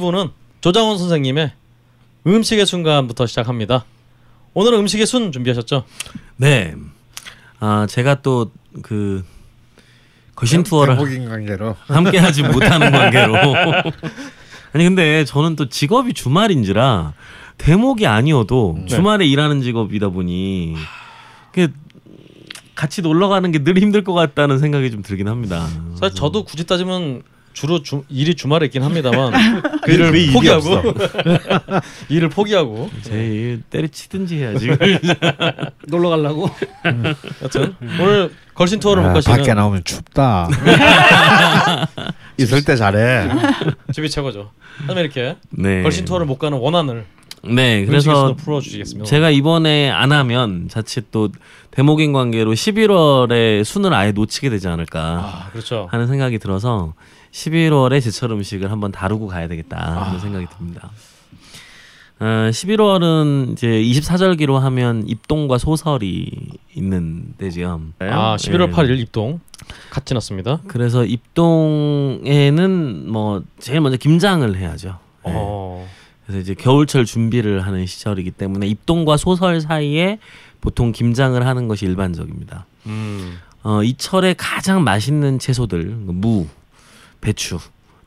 2부는 조장훈 선생님의 음식의 순간부터 시작합니다. 오늘은 음식의 순 준비하셨죠? 네. 아 제가 또 그 거신 투어를 대목인 관계로 함께하지 못하는 관계로. 아니 근데 저는 또 직업이 주말인지라 대목이 아니어도 네. 주말에 일하는 직업이다 보니 그 같이 놀러 가는 게 늘 힘들 것 같다는 생각이 좀 들긴 합니다. 사실 저도 굳이 따지면 주로 주, 일이 주말에 있긴 합니다만 그 그 일을 일이 포기하고. 일을 포기하고 제 때려치든지 해야지. 놀러 가려고. 여튼 오늘 걸신 투어를 못 아, 가시는 밖에 나오면 춥다. 있을 때 잘해. 집이 최고죠. 하면 이렇게 네. 걸신 투어를 못 가는 원한을 네. 그래서. 제가 이번에 안 하면 자칫 또 대목인 관계로 11월에 순을 아예 놓치게 되지 않을까 아 그렇죠. 하는 생각이 들어서 11월에 제철 음식을 한번 다루고 가야 되겠다 하는 생각이 듭니다. 어, 11월은 이제 24절기로 하면 입동과 소설이 있는 때지요. 아 11월 예. 8일 입동 갓 지났습니다. 그래서 입동에는 뭐 제일 먼저 김장을 해야죠. 예. 어. 그래서 이제 겨울철 준비를 하는 시절이기 때문에 입동과 소설 사이에 보통 김장을 하는 것이 일반적입니다. 음. 어, 이 철에 가장 맛있는 채소들, 무, 배추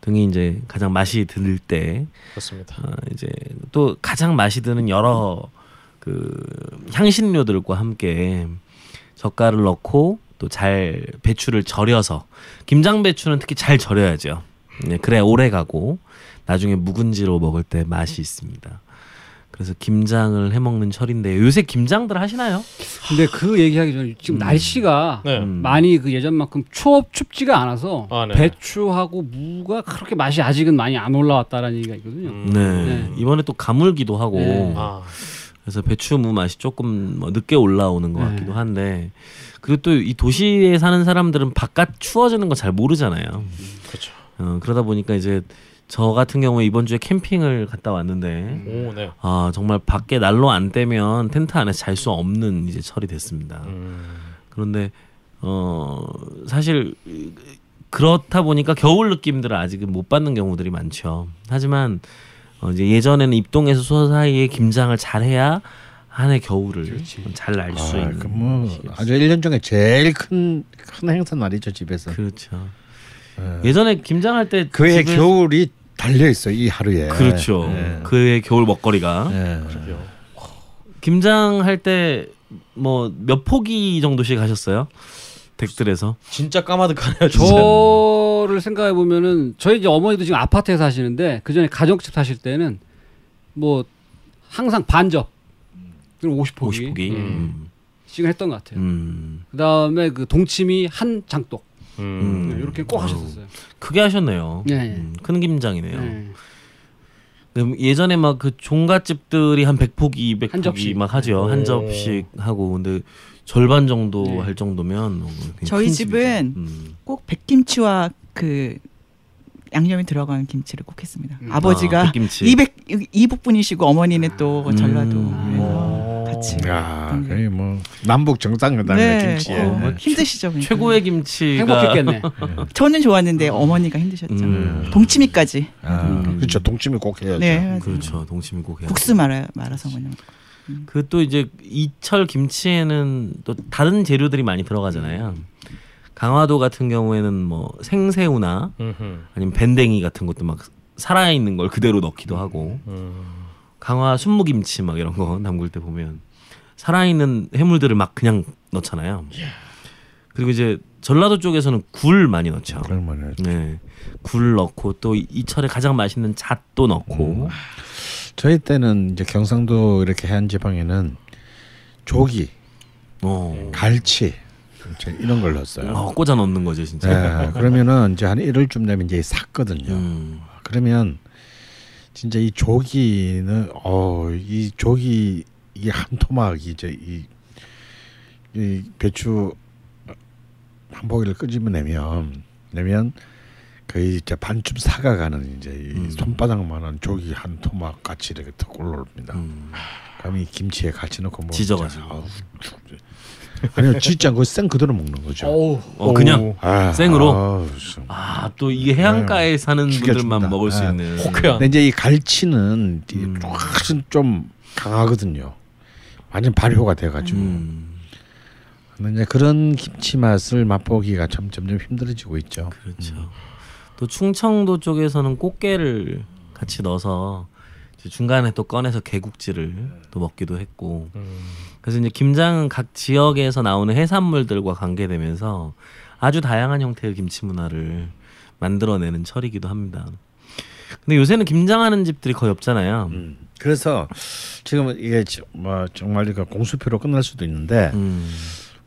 등이 이제 가장 맛이 들 때, 그렇습니다. 어, 이제 또 가장 맛이 드는 여러 그 향신료들과 함께 젓갈을 넣고 또 잘 배추를 절여서 김장 배추는 특히 잘 절여야죠. 네, 그래 오래 가고 나중에 묵은지로 먹을 때 맛이 있습니다. 그래서 김장을 해 먹는 철인데 요새 김장들 하시나요? 근데 그 얘기하기 전에 지금 날씨가 네. 음. 많이 그 예전만큼 추업 춥지가 않아서 아, 네. 배추하고 무가 그렇게 맛이 아직은 많이 안 올라왔다라는 얘기가 있거든요. 음. 네. 네. 이번에 또 가물기도 하고 네. 아 그래서 배추 무 맛이 조금 뭐 늦게 올라오는 것 네. 같기도 한데 그리고 또 이 도시에 사는 사람들은 바깥 추워지는 거 잘 모르잖아요. 그렇죠. 어, 그러다 보니까 이제 저 같은 경우에 이번 주에 캠핑을 갔다 왔는데 오 네. 아 정말 밖에 난로 안 떼면 텐트 안에 잘 수 없는 이제 철이 됐습니다. 음. 그런데 어 사실 그렇다 보니까 겨울 느낌들을 아직은 못 받는 경우들이 많죠. 하지만 어 이제 예전에는 입동에서 소서 사이에 김장을 잘해야 한 해 겨울을 잘 날수 아, 있는. 그뭐 시기였어요. 아주 1년 중에 제일 큰 큰 행사 날이죠 집에서. 그렇죠. 예. 예전에 김장할 때 그의 집에- 겨울이 달려 있어 이 하루에. 그렇죠. 예. 그의 겨울 먹거리가 예. 그러게요. 김장할 때 뭐 몇 포기 정도씩 하셨어요? 댁들에서. 진짜 까마득하네요. 진짜. 저를 생각해 보면은 저희 이제 어머니도 지금 아파트에 사시는데 그 전에 가정집 사실 때는 뭐 항상 반접 그럼 50포기, 50포기. 음. 음. 씩은 했던 것 같아요. 음. 그 다음에 그 동치미 한 장독 음. 네, 이렇게 꼭 하셨었어요. 크게 하셨네요. 네. 음, 큰 김장이네요. 네. 그럼 예전에 막 그 종갓집들이 한 100포기, 200포기 한 접시. 막 하죠. 오. 한 접씩 하고 근데 절반 정도 네. 할 정도면 어, 굉장히 저희 큰 집은. 음. 꼭 백김치와 그 양념이 들어간 김치를 꼭 했습니다. 음. 아버지가 아, 백김치. 이백 이북 분이시고 어머니는 또 음. 전라도 음. 같이. 야, 음. 거의 뭐 남북 정상회담의 네, 김치에. 어, 네. 힘드시죠. 그러니까. 최고의 김치가 행복했겠네. 저는 좋았는데 어머니가 힘드셨죠. 음. 동치미까지. 아, 음. 그렇죠. 동치미 꼭 해야죠. 네, 그렇죠. 동치미 꼭 해야 국수 말아 말아서 그냥. 그또 이제 이철 김치에는 또 다른 재료들이 많이 들어가잖아요. 강화도 같은 경우에는 뭐 생새우나. 아니면 밴댕이 같은 것도 막 살아 있는 걸 그대로 넣기도 하고 음. 강화 순무김치 막 이런 거 담글 때 보면 살아 있는 해물들을 막 그냥 넣잖아요. 그리고 이제 전라도 쪽에서는 굴 많이 넣죠. 그러면 네, 굴 넣고 또 이철에 가장 맛있는 잣도 넣고 저희 때는 이제 경상도 이렇게 해안 지방에는 조기, 어, 갈치 이런 걸 넣었어요. 어, 꽂아 넣는 거죠 진짜. 네, 그러면은 이제 한 일월쯤 되면 이제 삭거든요. 음. 그러면 진짜 이 조기는 어이 조기 이게 한 토막 이제 이, 이 배추 한 포기를 끄집어내면 내면 거의 이제 반쯤 사가가는 이제 이 음. 손바닥만한 조기 한 토막 같이 이렇게 탁 올라옵니다. 음. 그럼 이 김치에 같이 넣고 먹으면 지져가지고. 진짜 아니요 짓지 않고 생 그대로 먹는 거죠. 어우. 어, 그냥 아, 생으로? 참. 아또 이게 해안가에 사는 죽여준다. 분들만 먹을 수 네. 있는 호쾌한. 근데 이제 이 갈치는 이 음. 훨씬 좀 강하거든요. 완전 발효가 돼가지고. 음, 근데 이제 그런 김치 맛을 맛보기가 점 점점 힘들어지고 있죠. 그렇죠. 또 충청도 쪽에서는 꽃게를 같이 넣어서 중간에 또 꺼내서 개국지를 또 먹기도 했고 음. 그래서 이제 김장은 각 지역에서 나오는 해산물들과 관계되면서 아주 다양한 형태의 김치 문화를 만들어내는 철이기도 합니다. 근데 요새는 김장하는 집들이 거의 없잖아요. 음. 그래서 지금 이게 지- 뭐 정말 이거 공수표로 끝날 수도 있는데 음.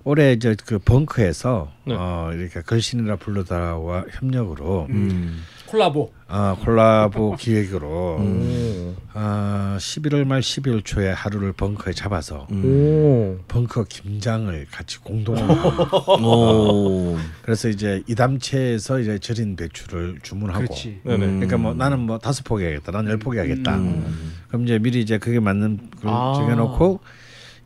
올해 이제 그 벙커에서 네. 어 이렇게 걸신이라 불러다와 협력으로 음. 콜라보. 어 콜라보 기획으로 음. 어 11월 말 12월 초에 하루를 벙커에 잡아서 음. 오. 벙커 김장을 같이 공동으로. 그래서 이제 이담채에서 이제 절인 배추를 주문하고 그렇지. 네네. 그러니까 뭐 나는 뭐 다섯 포기 하겠다, 나는 열 포기 하겠다. 음. 그럼 이제 미리 이제 그게 맞는 걸 아. 정해놓고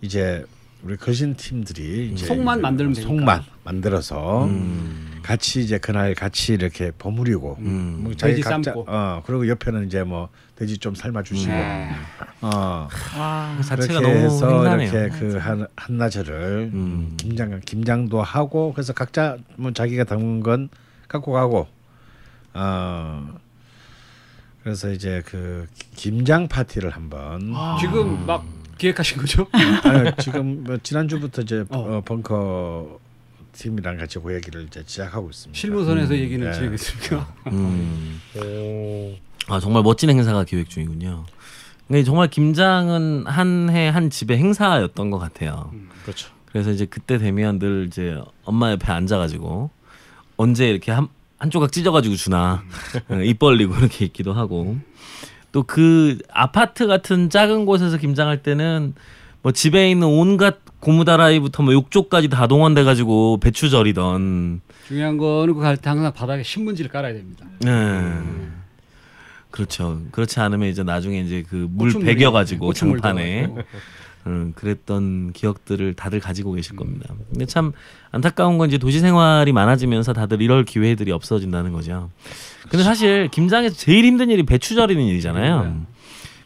이제 우리 거신 팀들이 이제 속만 만들면 되니까. 속만 만들어서 음. 같이 이제 그날 같이 이렇게 버무리고 음. 뭐 자기 돼지 각자 삶고. 어 그리고 옆에는 이제 뭐 돼지 좀 삶아 주시고 네. 어 와. 그 자체가 그렇게 너무 해서 행사네요. 이렇게 그 한, 한나절을 음. 김장 김장도 하고 그래서 각자 뭐 자기가 담은 건 갖고 가고 어 그래서 이제 그 김장 파티를 한번 지금 막 기획하신 거죠? 아니, 지금 뭐 지난주부터 이제 어. 어. 벙커 팀이랑 같이 그 얘기를 이제 시작하고 있습니다. 실무선에서 얘기는 네. 진행했습니까? 음. 오. 아 정말 멋진 행사가 기획 중이군요. 근데 정말 김장은 한 해 한 집의 행사였던 것 같아요. 그렇죠. 그래서 이제 그때 되면 늘 이제 엄마 옆에 앉아가지고 언제 이렇게 한, 한 조각 찢어가지고 주나 어, 입 벌리고 이렇게 있기도 하고 또 그 아파트 같은 작은 곳에서 김장할 때는 뭐 집에 있는 온갖 고무다라이부터 뭐 욕조까지 다 동원돼 가지고 배추 절이던 중요한 거는 그 갈때 항상 바닥에 신문지를 깔아야 됩니다. 네. 그렇죠. 그렇지 않으면 이제 나중에 이제 그 물 배겨 가지고 고추물 장판에. 음, 그랬던 기억들을 다들 가지고 계실 겁니다. 근데 참 안타까운 건 이제 도시 생활이 많아지면서 다들 이럴 기회들이 없어진다는 거죠. 근데 사실 김장에서 제일 힘든 일이 배추 절이는 일이잖아요.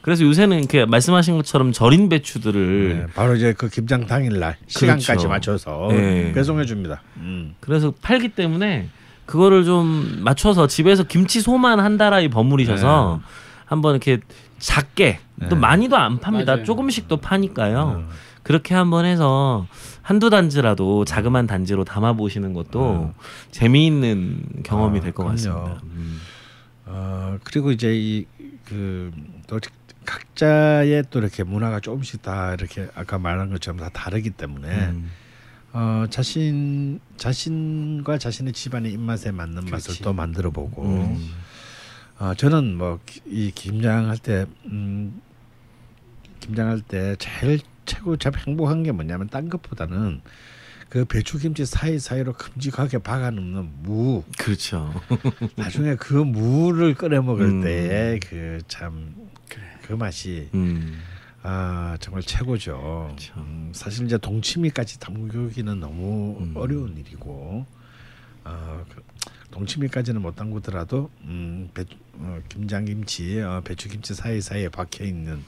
그래서 요새는 이렇게 말씀하신 것처럼 절인 배추들을 네, 바로 이제 그 김장 당일날 시간까지 그렇죠. 맞춰서 네. 배송해 줍니다. 음. 그래서 팔기 때문에 그거를 좀 맞춰서 집에서 김치 소만 한 다라이 버무리셔서 한번 이렇게 작게 또 네. 많이도 안 팝니다. 맞아요. 조금씩 또 파니까요. 음. 그렇게 한번 해서 한두 단지라도 자그만 단지로 담아 보시는 것도 재미있는 경험이 아, 될것 그럼요. 같습니다. 음. 어 그리고 이제 이그또 각자의 또 이렇게 문화가 조금씩 다 이렇게 아까 말한 것처럼 다 다르기 때문에 음. 어 자신 자신과 자신의 집안의 입맛에 맞는 맛을 그렇지. 또 만들어 보고 음. 어 저는 뭐 이 김장할 때 음, 김장할 때 제일 최고 참 행복한 게 뭐냐면 딴 것보다는 그 배추김치 사이 사이로 큼직하게 박아 넣는 무 그렇죠. 나중에 그 무를 끓여 먹을 음. 때의 그참 그 맛이 음. 아 정말 최고죠. 그렇죠. 음, 사실 이제 동치미까지 담그기는 너무 음. 어려운 일이고 아, 그 동치미까지는 못 담그더라도 음, 배, 어, 김장김치, 어, 배추김치 사이 사이에 박혀 있는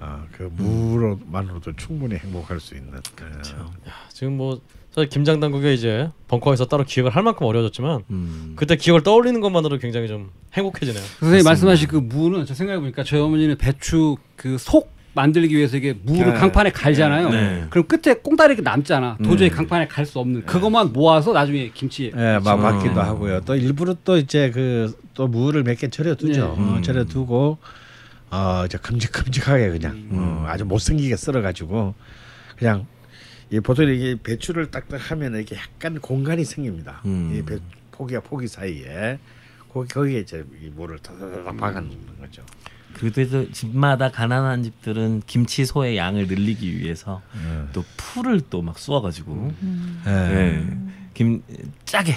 어, 그 무로만으로도 충분히 행복할 수 있는 그렇죠. 야, 지금 뭐 사실 김장 당국에 이제 벙커에서 따로 기획을 할 만큼 어려워졌지만 음. 그때 기억을 떠올리는 것만으로 굉장히 좀 행복해지네요. 선생님 말씀하신 그 무는 저 생각해 보니까 저희 어머니는 배추 그 속 만들기 위해서 이게 무를 네. 강판에 갈잖아요. 네. 그럼 끝에 꽁다리 가 남잖아. 도저히 음. 강판에 갈 수 없는 그것만 모아서 나중에 김치에 예, 막. 맞기도 하고요. 또 일부러 또 이제 그 또 무를 몇 개 절여 두죠. 네. 어, 음. 절여 두고 어 이제 큼직큼직하게 그냥 어, 아주 못생기게 썰어 가지고 그냥 이 보통 이게 배추를 딱딱 하면 이렇게 약간 공간이 생깁니다. 음. 이 배, 포기와 포기 사이에 거기 거기에 이제 이 무를 다다다닥 박아 놓는 거죠. 그래도 집마다 가난한 집들은 김치 소의 양을 늘리기 위해서 또 풀을 또 막 쏘아가지고 예. 네. 김 짜게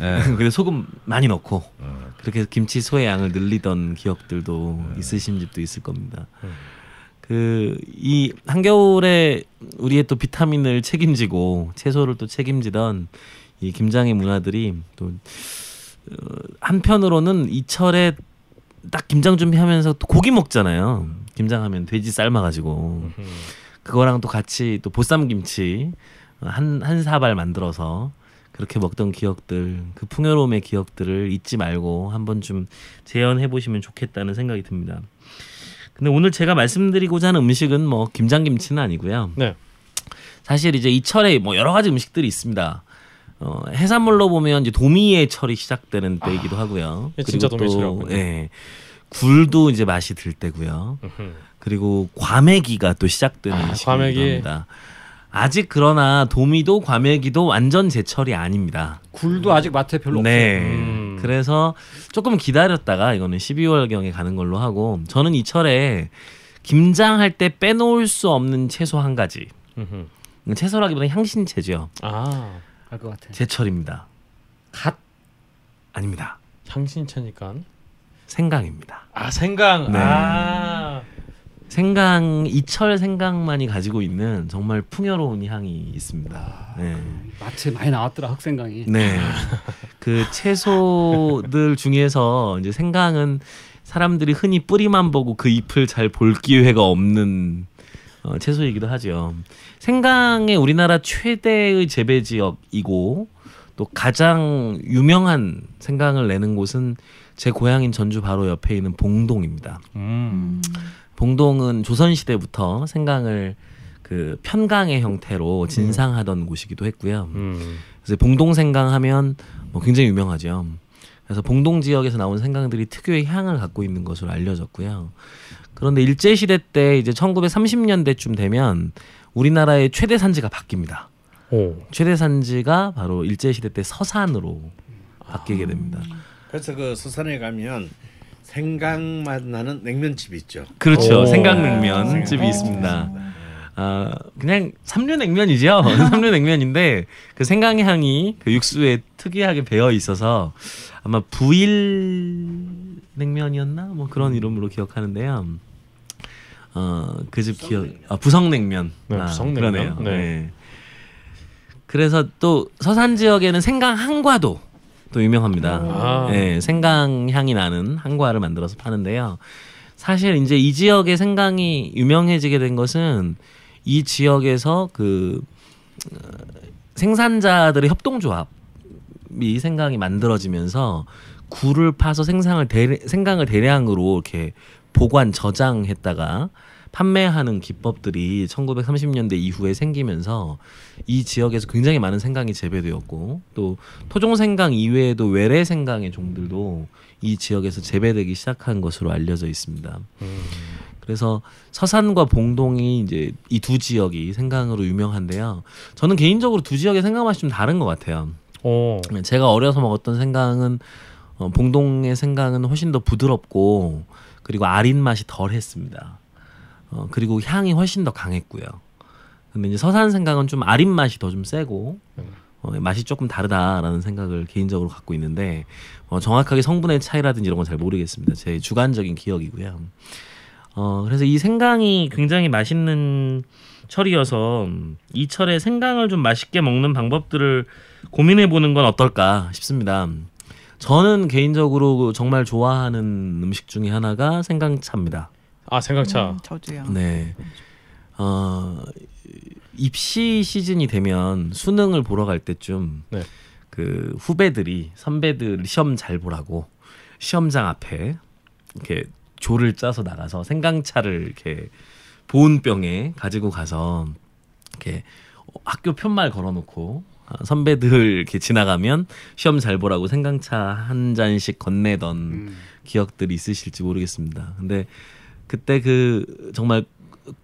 예. 그래서 소금 많이 넣고 어. 그렇게 김치 소의 양을 늘리던 기억들도 있으신 집도 있을 겁니다. 그 이 한겨울에 우리의 또 비타민을 책임지고 채소를 또 책임지던 이 김장의 문화들이 또 어, 한편으로는 이 철에 딱 김장 준비하면서 또 고기 먹잖아요. 김장하면 돼지 삶아가지고 그거랑 또 같이 또 보쌈 김치 한 한 사발 만들어서 그렇게 먹던 기억들 그 풍요로움의 기억들을 잊지 말고 한번 좀 재현해 보시면 좋겠다는 생각이 듭니다. 근데 오늘 제가 말씀드리고자 하는 음식은 뭐 김장김치는 아니고요. 네. 사실 이제 이 철에 뭐 여러 가지 음식들이 있습니다. 어, 해산물로 보면 이제 도미의 철이 시작되는 때이기도 하고요. 예, 진짜 도미철이라고요. 예, 굴도 이제 맛이 들 때고요. 음흠. 그리고 과메기가 또 시작되는 아. 합니다. 아직 그러나 도미도 과메기도 완전 제철이 아닙니다. 굴도 아직 마트에 별로 네. 음. 그래서 조금 기다렸다가 이거는 12월 경에 가는 걸로 하고 저는 이 철에 김장할 때 빼놓을 수 없는 채소 한 가지. 음흠. 채소라기보다 향신채죠. 아 알 것 같아. 제철입니다. 갓 아닙니다. 향신채니까. 생강입니다. 아 생강. 네. 아. 생강 이철 생강만이 가지고 있는 정말 풍요로운 향이 있습니다. 네. 마트에 많이 나왔더라 흑생강이. 네. 그 채소들 중에서 이제 생강은 사람들이 흔히 뿌리만 보고 그 잎을 잘 볼 기회가 없는 어, 채소이기도 하죠. 생강의 우리나라 최대의 재배 지역이고 또 가장 유명한 생강을 내는 곳은 제 고향인 전주 바로 옆에 있는 봉동입니다. 음. 봉동은 조선 시대부터 생강을 그 편강의 형태로 진상하던 곳이기도 했고요. 음. 그래서 봉동 생강 하면 뭐 굉장히 유명하죠. 그래서 봉동 지역에서 나온 생강들이 특유의 향을 갖고 있는 것으로 알려졌고요. 그런데 일제 시대 때 이제 1930년대쯤 되면 우리나라의 최대 산지가 바뀝니다. 오. 최대 산지가 바로 일제 시대 때 서산으로 바뀌게 됩니다. 그래서 그 서산에 가면 생강맛 나는 냉면집이 있죠. 그렇죠. 오. 생강냉면 집이 있습니다. 아 그냥 삼류 냉면이죠. 삼류 냉면인데 그 생강 향이 그 육수에 특이하게 배어 있어서 아마 부일 냉면이었나 뭐 그런 이름으로 기억하는데요. 어그 집 기억 아 부성냉면 네, 아, 부성냉면. 그러네요. 네. 네. 그래서 또 서산 지역에는 생강 한과도 또 유명합니다. 아. 네, 생강 향이 나는 한과를 만들어서 파는데요. 사실 이제 이 지역의 생강이 유명해지게 된 것은 이 지역에서 그 어, 생산자들의 협동조합이 생강이 만들어지면서 굴을 파서 생상을 대, 생강을 대량으로 이렇게 보관 저장했다가 판매하는 기법들이 1930년대 이후에 생기면서 이 지역에서 굉장히 많은 생강이 재배되었고 또 토종 생강 이외에도 외래 생강의 종들도 이 지역에서 재배되기 시작한 것으로 알려져 있습니다. 음. 그래서 서산과 봉동이 이제 이 두 지역이 생강으로 유명한데요. 저는 개인적으로 두 지역의 생강 맛이 좀 다른 것 같아요. 오. 제가 어려서 먹었던 생강은 어, 봉동의 생강은 훨씬 더 부드럽고 그리고 아린 맛이 덜했습니다. 어, 그리고 향이 훨씬 더 강했고요. 근데 이제 서산 생강은 좀 아린 맛이 더 좀 세고 어, 맛이 조금 다르다라는 생각을 개인적으로 갖고 있는데 어, 정확하게 성분의 차이라든지 이런 건 잘 모르겠습니다. 제 주관적인 기억이고요. 어, 그래서 이 생강이 굉장히 맛있는 철이어서 이 철에 생강을 좀 맛있게 먹는 방법들을 고민해 보는 건 어떨까 싶습니다. 저는 개인적으로 정말 좋아하는 음식 중에 하나가 생강차입니다. 아 생강차. 음, 저도요. 네. 어, 입시 시즌이 되면 수능을 보러 갈 때쯤 네. 그 후배들이 선배들 시험 잘 보라고 시험장 앞에 이렇게 조를 짜서 나가서 생강차를 이렇게 보온병에 가지고 가서 이렇게 학교 편말 걸어놓고 아, 선배들 이렇게 지나가면 시험 잘 보라고 생강차 한 잔씩 건네던 음. 기억들이 있으실지 모르겠습니다. 근데 그때 그 정말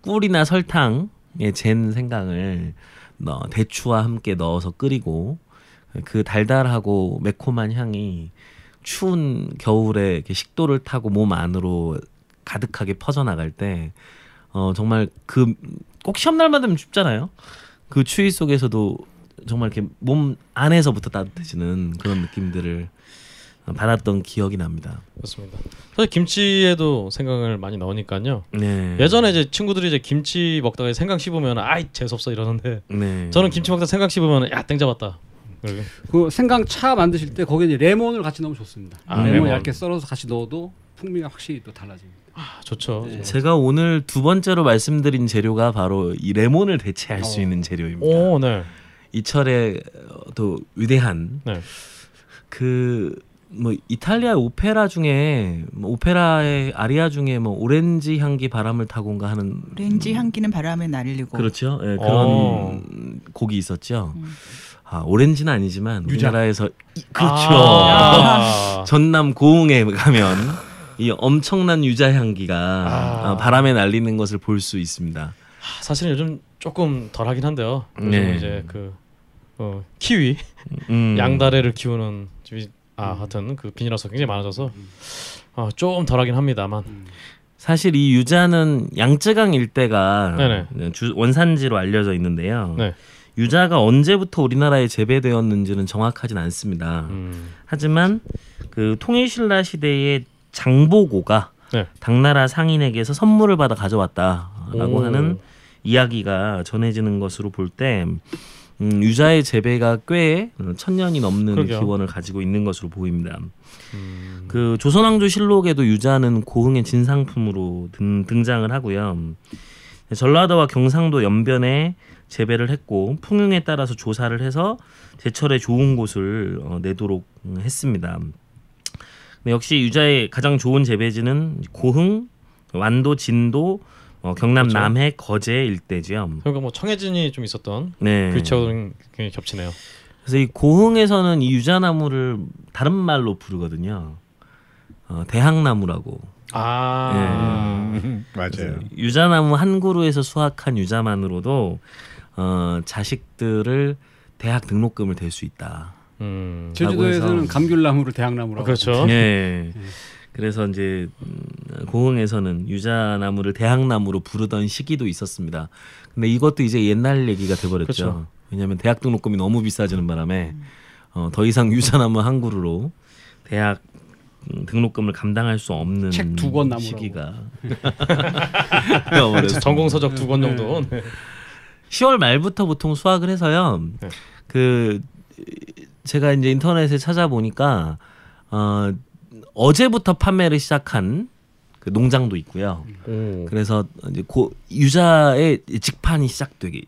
꿀이나 설탕에 잰 생강을 넣어 대추와 함께 넣어서 끓이고 그 달달하고 매콤한 향이 추운 겨울에 식도를 타고 몸 안으로 가득하게 퍼져나갈 때 어, 정말 그 꼭 시험 날만 되면 춥잖아요. 그 추위 속에서도 정말 이렇게 몸 안에서부터 따뜻해지는 그런 느낌들을 받았던 기억이 납니다. 그렇습니다. 사실 김치에도 생강을 많이 넣으니까요. 네. 예전에 이제 친구들이 이제 김치 먹다가 생강 씹으면 아이 재수 없어 이러는데 네. 저는 김치 먹다 생강 씹으면 야 땡 잡았다. 그리고 그 생강 차 만드실 때 거기에 이제 레몬을 같이 넣으면 좋습니다. 아, 레몬, 레몬. 얇게 썰어서 같이 넣어도 풍미가 확실히 또 달라집니다. 아, 좋죠. 네. 제가 오늘 두 번째로 말씀드린 재료가 바로 이 레몬을 대체할 수 어. 있는 재료입니다. 오, 네. 이철의 어, 또 위대한 네. 그 뭐 이탈리아 오페라 중에 뭐 오페라의 아리아 중에 뭐 오렌지 향기 바람을 타고인가 하는 오렌지 향기는 바람에 날리고 그렇죠. 예, 그런 어. 곡이 있었죠. 음. 아 오렌지는 아니지만 유자. 우리나라에서 이- 그렇죠. 아. 전남 고흥에 가면 이 엄청난 유자 향기가 아. 어, 바람에 날리는 것을 볼 수 있습니다. 사실은 요즘 조금 덜하긴 한데요. 요즘 네. 이제 그 어, 키위 음. 양다래를 키우는 집이 아 하여튼 그 비닐하우스 굉장히 많아져서 어, 좀 덜하긴 합니다만 사실 이 유자는 양쯔강 일대가 네네. 주, 원산지로 알려져 있는데요. 네. 유자가 언제부터 우리나라에 재배되었는지는 정확하진 않습니다. 음, 하지만 그 통일신라 시대의 장보고가 네. 당나라 상인에게서 선물을 받아 가져왔다라고 오. 하는 이야기가 전해지는 것으로 볼 때 음, 유자의 재배가 꽤 천 년이 넘는 그러게요. 기원을 가지고 있는 것으로 보입니다. 음, 그 조선왕조 실록에도 유자는 고흥의 진상품으로 등, 등장을 하고요. 전라도와 경상도 연변에 재배를 했고 풍흉에 따라서 조사를 해서 제철에 좋은 곳을 어, 내도록 음, 했습니다. 역시 유자의 가장 좋은 재배지는 고흥, 완도, 진도, 어, 경남 그렇죠. 남해, 거제 일대지요. 그러니까 뭐 청해진이 좀 있었던 네. 굉장히 겹치네요. 그래서 이 고흥에서는 이 유자나무를 다른 말로 부르거든요. 어, 대학나무라고. 아, 음, 맞아요. 유자나무 한 그루에서 수확한 유자만으로도 어, 자식들을 대학 등록금을 댈 수 있다. 음, 제주도에서는 감귤나무를 대학나무라고. 아, 그렇죠. 예. 그래서 이제 음, 고흥에서는 유자나무를 대학나무로 부르던 시기도 있었습니다. 근데 이것도 이제 옛날 얘기가 돼버렸죠. 그렇죠. 왜냐하면 대학 등록금이 너무 비싸지는 바람에 어, 더 이상 유자나무 한 그루로 대학 음, 등록금을 감당할 수 없는 책 두 권 나무라고. 시기가 되어버렸습니다. 전공 서적 두 권 정도. 네. 10월 말부터 보통 수확을 해서요. 네. 그 제가 이제 인터넷에 찾아보니까 어 어제부터 판매를 시작한 그 농장도 있고요. 오. 그래서 이제 고 유자의 직판이 시작되게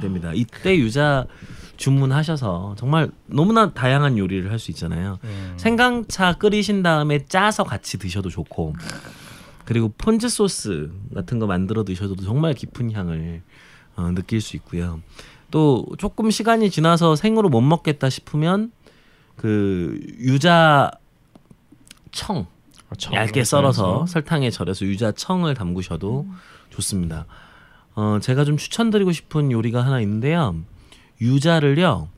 됩니다. 이때 유자 주문하셔서 정말 너무나 다양한 요리를 할 수 있잖아요. 음. 생강차 끓이신 다음에 짜서 같이 드셔도 좋고 그리고 폰즈 소스 같은 거 만들어 드셔도 정말 깊은 향을 어, 느낄 수 있고요. 또 조금 시간이 지나서 생으로 못 먹겠다 싶으면 그 유자 청 아, 청. 얇게 썰어서 설탕에 절여서 유자청을 담그셔도 좋습니다. 어, 제가 좀 추천드리고 싶은 요리가 하나 있는데요. 유자를요,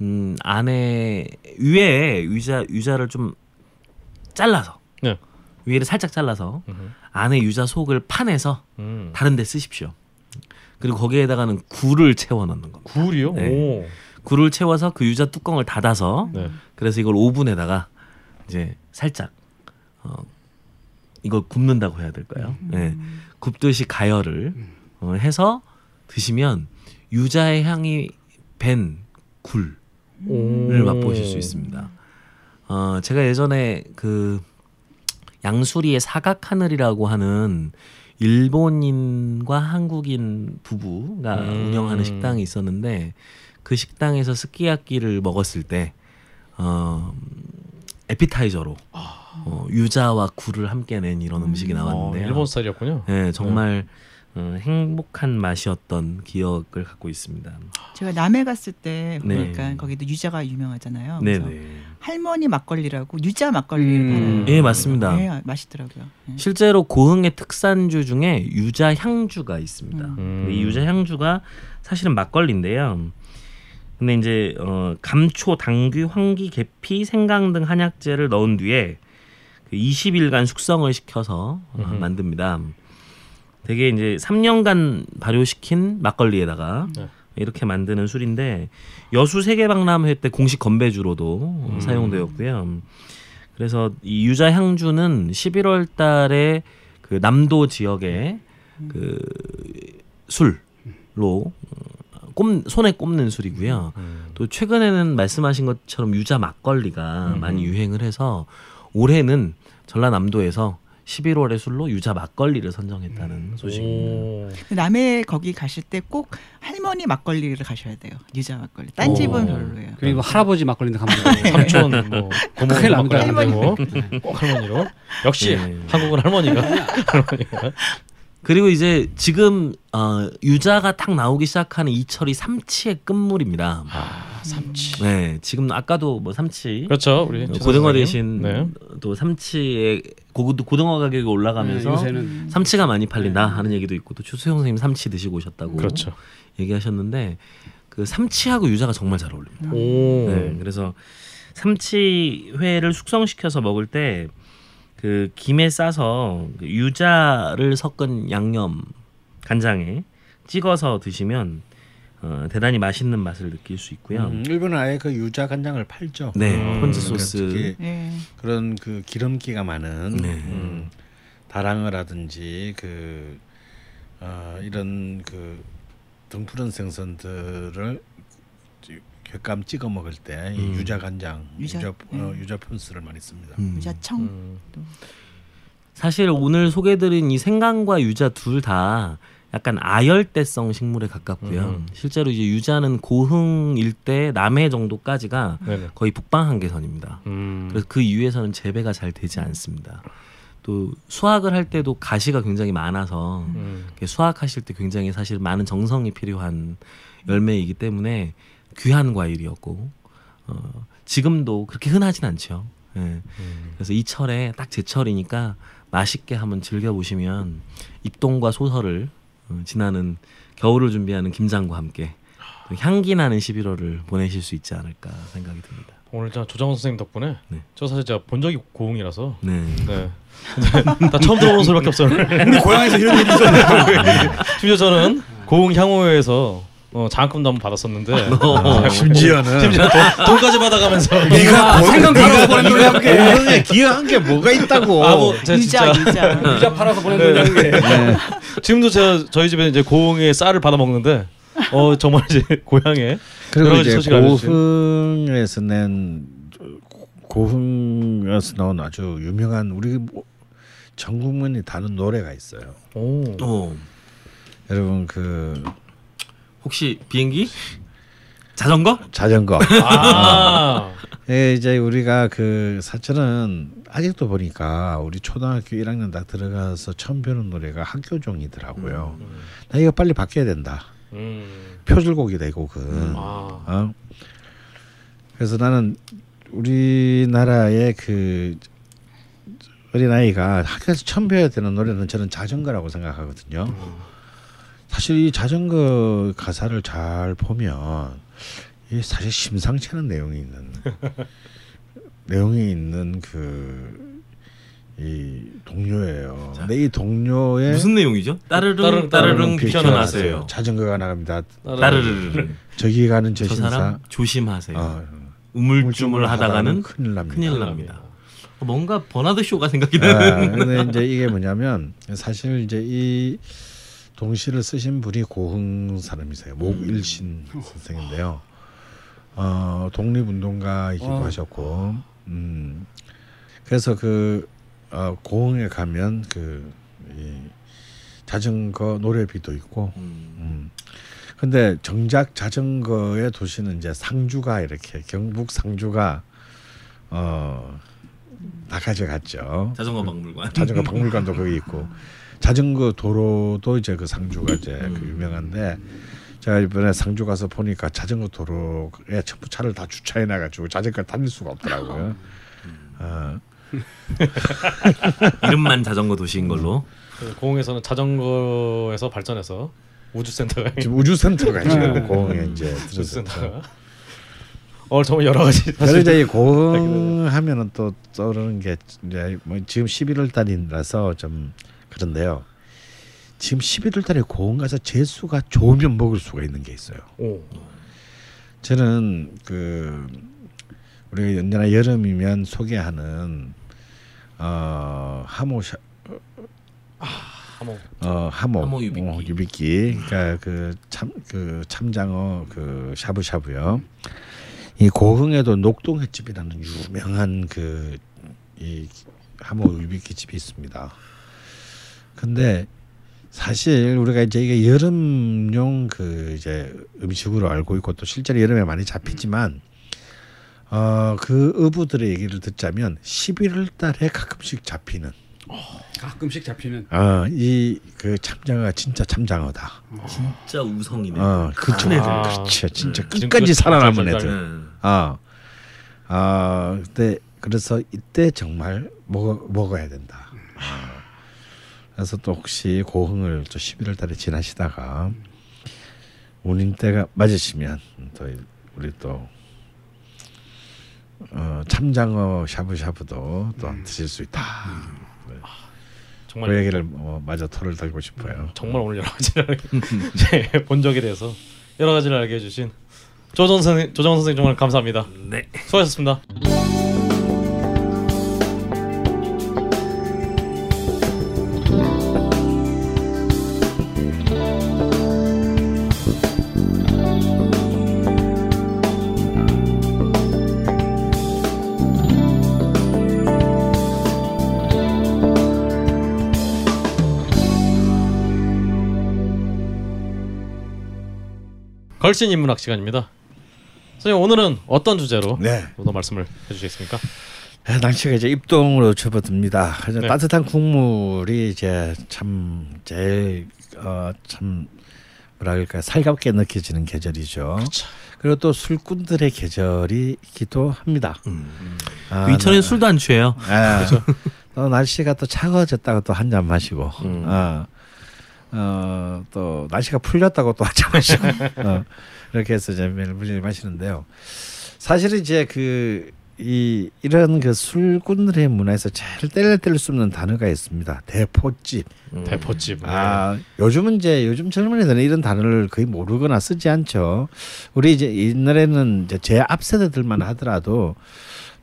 음, 안에 위에 유자 유자를 좀 잘라서 네. 위를 살짝 잘라서 음흠. 안에 유자 속을 파내서 음. 다른 데 쓰십시오. 그리고 거기에다가는 굴을 채워 넣는 겁니다. 굴이요? 네. 오. 굴을 채워서 그 유자 뚜껑을 닫아서 네. 그래서 이걸 오븐에다가 이제 살짝 어 이걸 굽는다고 해야 될까요? 예. 굽듯이 가열을 어, 해서 드시면 유자의 향이 밴 굴을 오. 맛보실 수 있습니다. 어 제가 예전에 그 양수리의 사각하늘이라고 하는 일본인과 한국인 부부가 음. 운영하는 식당이 있었는데 그 식당에서 스키야키를 먹었을 때 어, 에피타이저로 어, 유자와 굴을 함께 낸 이런 음식이 어, 나왔는데요. 일본 스타일이었군요. 네, 정말 어, 행복한 맛이었던 기억을 갖고 있습니다. 제가 남해 갔을 때 네. 보니까 거기도 유자가 유명하잖아요. 네, 그래서 네. 할머니 막걸리라고 유자 막걸리를 음. 예, 맞습니다. 네, 맛있더라고요. 네. 실제로 고흥의 특산주 중에 유자 향주가 있습니다. 음. 음. 이 유자 향주가 사실은 막걸리인데요. 근데 이제 어, 감초, 당귀, 황기, 계피, 생강 등 한약재를 넣은 뒤에 그 20일간 숙성을 시켜서 어, 음흠. 만듭니다. 되게 이제 3년간 발효시킨 막걸리에다가 네. 이렇게 만드는 술인데 여수 세계박람회 때 공식 건배주로도 어, 음. 사용되었고요. 그래서 이 유자 향주는 11월 달에 그 남도 지역의 그 술로 어, 꼽 손에 꼽는 술이고요. 음. 또 최근에는 말씀하신 것처럼 유자 막걸리가 음. 많이 유행을 해서 올해는 전라남도에서 11월의 술로 유자 막걸리를 선정했다는 소식입니다. 오. 남해 거기 가실 때 꼭 할머니 막걸리를 가셔야 돼요. 유자 막걸리. 딴 집은 오. 별로예요. 그리고 할아버지 막걸리인데 가면 안 돼요. 삼촌 뭐 고모 큰일 납니다. 막걸리 안 되고 꼭 할머니로 역시 네. 한국은 할머니가 할머니가 그리고 이제 지금 어, 유자가 딱 나오기 시작하는 이철이 삼치의 끝물입니다. 아 삼치 네, 지금 아까도 뭐 삼치 그렇죠 우리 최 고등어. 대신 네. 또 삼치의 고, 고등어 가격이 올라가면서 네, 삼치가 많이 팔린다 하는 얘기도 있고 또 추수영 선생님 삼치 드시고 오셨다고 그렇죠 얘기하셨는데 그 삼치하고 유자가 정말 잘 어울립니다. 오 네, 그래서 삼치회를 숙성시켜서 먹을 때 그 김에 싸서 그 유자를 섞은 양념 간장에 찍어서 드시면 어, 대단히 맛있는 맛을 느낄 수 있고요. 음, 일본은 아예 그 유자 간장을 팔죠. 네, 음, 폰즈 그래서 소스. 특히 네. 그런 그 기름기가 많은 네. 음, 다랑어라든지 그 어, 이런 그 등푸른 생선들을 횟감 찍어 먹을 때이 음. 유자 간장, 유자, 유자 어, 음. 유자 푼스를 많이 씁니다. 음. 유자청. 음. 사실 오늘 소개드린 이 생강과 유자 둘 다 약간 아열대성 식물에 가깝고요. 음. 실제로 이제 유자는 고흥 일대 남해 정도까지가 네네 거의 북방 한계선입니다. 음. 그래서 그 이후에서는 재배가 잘 되지 않습니다. 또 수확을 할 때도 가시가 굉장히 많아서 음. 수확하실 때 굉장히 사실 많은 정성이 필요한 열매이기 때문에 귀한 과일이었고 어, 지금도 그렇게 흔하진 않죠. 예. 음. 그래서 이 철에 딱 제철이니까 맛있게 한번 즐겨 보시면 입동과 소설을 어, 지나는 겨울을 준비하는 김장과 함께 또 향기 나는 11월을 보내실 수 있지 않을까 생각이 듭니다. 오늘 저 조정원 선생님 덕분에 네. 저 사실 제가 본 적이 고흥이라서 네. 네. 나 처음 들어보는 소리밖에 없어요. 우리 고향에서 이런 일이 심지어 저는 고흥 향후회에서 어, 장학금도 한번 받았었는데 있어. 심지어는 심지어 돈, 돈까지 받아가면서 네가 고- 생강 팔아서 보낸 돈이 한 개. 고향에 기여한 게 뭐가 있다고. 아뭐 제가 유자 진짜 유자. 유자 팔아서 보낸 돈이 한 개. 지금도 제가 저희 집에 이제 고흥의 쌀을 받아 먹는데 어 정말 이제 고향에 그리고 이제. 고흥에서 낸 고흥에서 나온 아주 유명한 우리 뭐- 전 국민이 다는 노래가 있어요. 오. 어, 여러분 그 혹시 비행기? 자전거? 자전거. 아. 예, 이제 우리가 그 사실은 아직도 보니까 우리 초등학교 1학년 딱 들어가서 처음 배우는 노래가 학교종이더라고요. 나 이거 빨리 바뀌어야 된다. 음. 표절곡이 되고 그. 아. 어? 그래서 나는 우리나라의 그 어린 아이가 학교에서 처음 배워야 되는 노래는 저는 자전거라고 생각하거든요. 사실 이 자전거 가사를 잘 보면 이 사실 심상치 않은 내용이 있는 내용이 있는 그 이 동료예요. 근데 이 동료의 무슨 내용이죠? 따르릉 따르릉, 따르릉 따르릉 비켜나세요. 자전거가 나갑니다. 따르르르. 저기 가는 저 저 사람 조심하세요. 어, 우물쭈물 하다가는 큰일 납니다. 큰일 납니다. 어, 뭔가 버나드 쇼가 생각이 아, 나는. 근데 이제 이게 뭐냐면 사실 이제 이 동시를 쓰신 분이 고흥 사람이세요. 목일신 선생인데요. 어, 독립운동가이기도 어. 하셨고, 음, 그래서 그 어, 고흥에 가면 그 이, 자전거 노래비도 있고, 음. 음. 근데 정작 자전거의 도시는 이제 상주가 이렇게 경북 상주가 어, 다 가져갔죠. 자전거 박물관. 자전거 박물관도 거기 있고 자전거 도로도 이제 그 상주가 이제 음. 그 유명한데 제가 이번에 상주 가서 보니까 자전거 도로에 전부 차를 다 주차해 놔가지고 자전거 다닐 수가 없더라고요. 어, 이름만 자전거 도시인 걸로. 그래서 고흥에서는 자전거에서 발전해서 우주센터가 지금 우주센터가 음. 지금 고흥에 이제 들어서 우주센터가 어 정말 여러 가지 그래서 이제 이 고흥 하면은 또 떠오르는 게 이제 뭐 지금 11월 달이라서 좀 그런데요. 지금 11월 달에 고흥 가서 재수가 좋으면 먹을 수가 있는 게 있어요. 오. 저는 그 우리가 언제나 여름이면 소개하는 어 하모 샤, 한번 어 하모, 하모 유비끼. 어, 유비끼 그러니까 그 참 그 참장어 그 샤브샤브요. 이 고흥에도 녹동횟집이라는 유명한 그 이 하모 유비끼 집이 있습니다. 근데 사실 우리가 이제 이게 여름용 그 이제 음식으로 알고 있고 또 실제로 여름에 많이 잡히지만 어그 어부들의 얘기를 듣자면 11월 달에 가끔씩 잡히는 가끔씩 잡히는 어이 그 참장어가 진짜 참장어다. 진짜 우성이네. 어 그쵸 아. 그렇죠 진짜 음. 끝까지 그 살아남은 애들. 잘. 음. 아, 아, 그때 그래서 이때 정말 먹어 먹어야 된다. 아, 그래서 또 혹시 고흥을 또 11월 달에 지나시다가 운임 때가 맞으시면 또 우리 또 어, 참장어 샤브샤브도 또 드실 수 있다. 정말 그 얘기를 뭐 마저 토를 달고 싶어요. 정말 오늘 여러 가지를 이제 본 적에 대해서 여러 가지를 알게 해주신 조정 선생 조정 선생 정말 감사합니다. 네. 수고하셨습니다. 걸신 인문학 시간입니다. 선생님 오늘은 어떤 주제로 네. 더 말씀을 해주시겠습니까? 아, 날씨가 이제 입동으로 접어듭니다. 네. 따뜻한 국물이 이제 참 제일 어, 참 뭐랄까 살갑게 느껴지는 계절이죠. 그렇죠. 그리고 또 술꾼들의 계절이기도 합니다. 아, 위천에 나- 술도 안 취해요. 예. 또 날씨가 또 차가워졌다고 또한 잔 마시고, 음. 어, 어, 또 날씨가 풀렸다고 또한잔 마시고, 어, 이렇게 해서 이제 매일 무진히 마시는데요. 사실은 이제 그, 이, 이런 그 술꾼들의 문화에서 제일 뗄뗄수 없는 단어가 있습니다. 대포집. 대포집. 네. 아, 요즘은 이제 요즘 젊은이들은 이런 단어를 거의 모르거나 쓰지 않죠. 우리 이제 옛날에는 이제 제 앞 세대들만 하더라도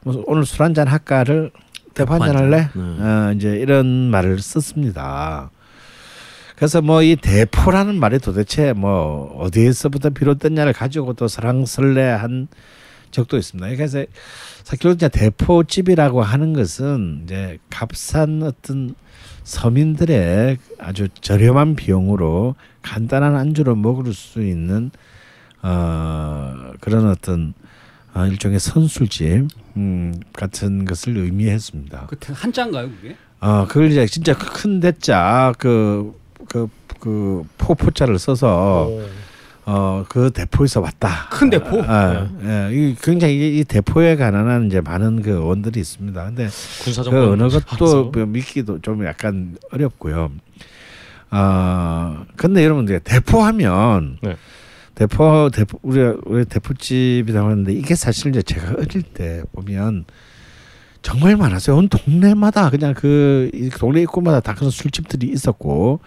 뭐 오늘 술 한잔 할까를 대포 한잔. 할래? 네. 어, 이제 이런 말을 썼습니다. 그래서 뭐 이 대포라는 말이 도대체 뭐 어디에서부터 비롯됐냐를 가지고 또 설랑설레한 적도 있습니다. 그래서 사실 이제 대포집이라고 하는 것은 이제 값싼 어떤 서민들의 아주 저렴한 비용으로 간단한 안주로 먹을 수 있는 어 그런 어떤 어, 일종의 선술집 음, 같은 것을 의미했습니다. 그 한자인가요 그게? 어 그걸 이제 진짜 큰 대자 그 그 그 포포자를 써서 오. 어 그 대포에서 왔다. 큰 대포? 아, 예, 이 굉장히 이, 이 대포에 관한 이제 많은 그 원들이 있습니다. 근데 그 어느 것도 뭐 믿기도 좀 약간 어렵고요. 아 근데 여러분 이제 대포하면 네. 대포 대포 우리가 우리 대포집이라고 하는데 이게 사실 이제 제가 어릴 때 보면 정말 많았어요. 온 동네마다 그냥 그이 동네 입구마다 다 그런 술집들이 있었고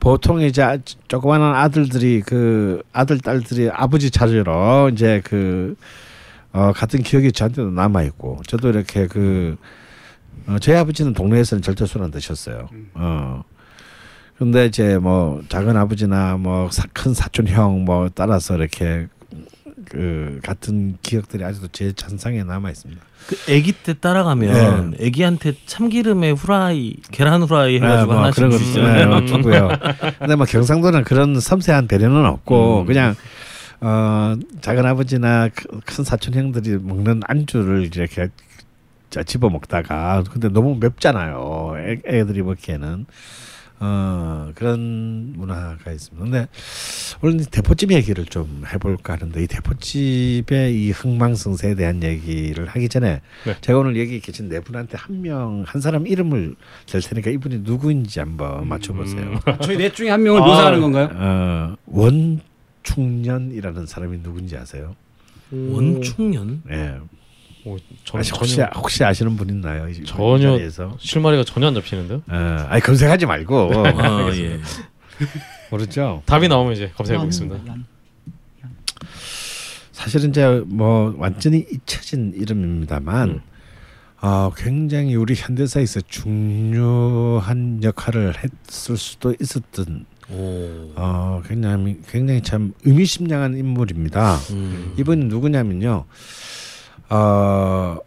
보통 이제 아- 조그마한 아들들이 그 아들 딸들이 아버지 찾으러 이제 그 어, 같은 기억이 저한테도 남아 있고 저도 이렇게 그 어, 저희 아버지는 동네에서는 절대 술 안 드셨어요. 어. 근데 이제 뭐 작은 아버지나 뭐 큰 사촌 형 뭐 따라서 이렇게 그 같은 기억들이 아직도 제 잔상에 남아 있습니다. 그 아기 때 따라가면 아기한테 참기름에 후라이 계란 후라이 해가지고 뭐 하나씩 주시잖아요. 네, 주고요. 근데 뭐 경상도는 그런 섬세한 배려는 없고 음. 그냥 어 작은 아버지나 크- 큰 사촌 형들이 먹는 안주를 이렇게 자, 집어 먹다가 근데 너무 맵잖아요. 애, 애들이 먹기에는 어 그런 문화가 있습니다. 근데 오늘 이 대포집 얘기를 좀 해볼까 하는데 이 대포집의 이 흥망성쇠에 대한 얘기를 하기 전에 네. 제가 오늘 여기 계신 네 분한테 한 명 한 사람 이름을 댈 테니까 이분이 누구인지 한번 맞춰보세요. 저희 넷 중에 한 명을 아, 묘사하는 건가요? 어, 원충년이라는 사람이 누군지 아세요? 원충년? 예. 오, 저는 아시, 혹시 전혀 혹시 아시는 분 있나요? 이- 전혀 자리에서? 실마리가 전혀 안 잡히는데요. 어, 아니 검색하지 말고 아, 예. 모르죠. 답이 나오면 이제 검색해 보겠습니다. 사실은 이제 뭐 완전히 잊혀진 이름입니다만 음. 어, 굉장히 우리 현대사에서 중요한 역할을 했을 수도 있었던 오. 어, 굉장히 굉장히 참 의미심장한 인물입니다. 음. 이분이 누구냐면요. 어,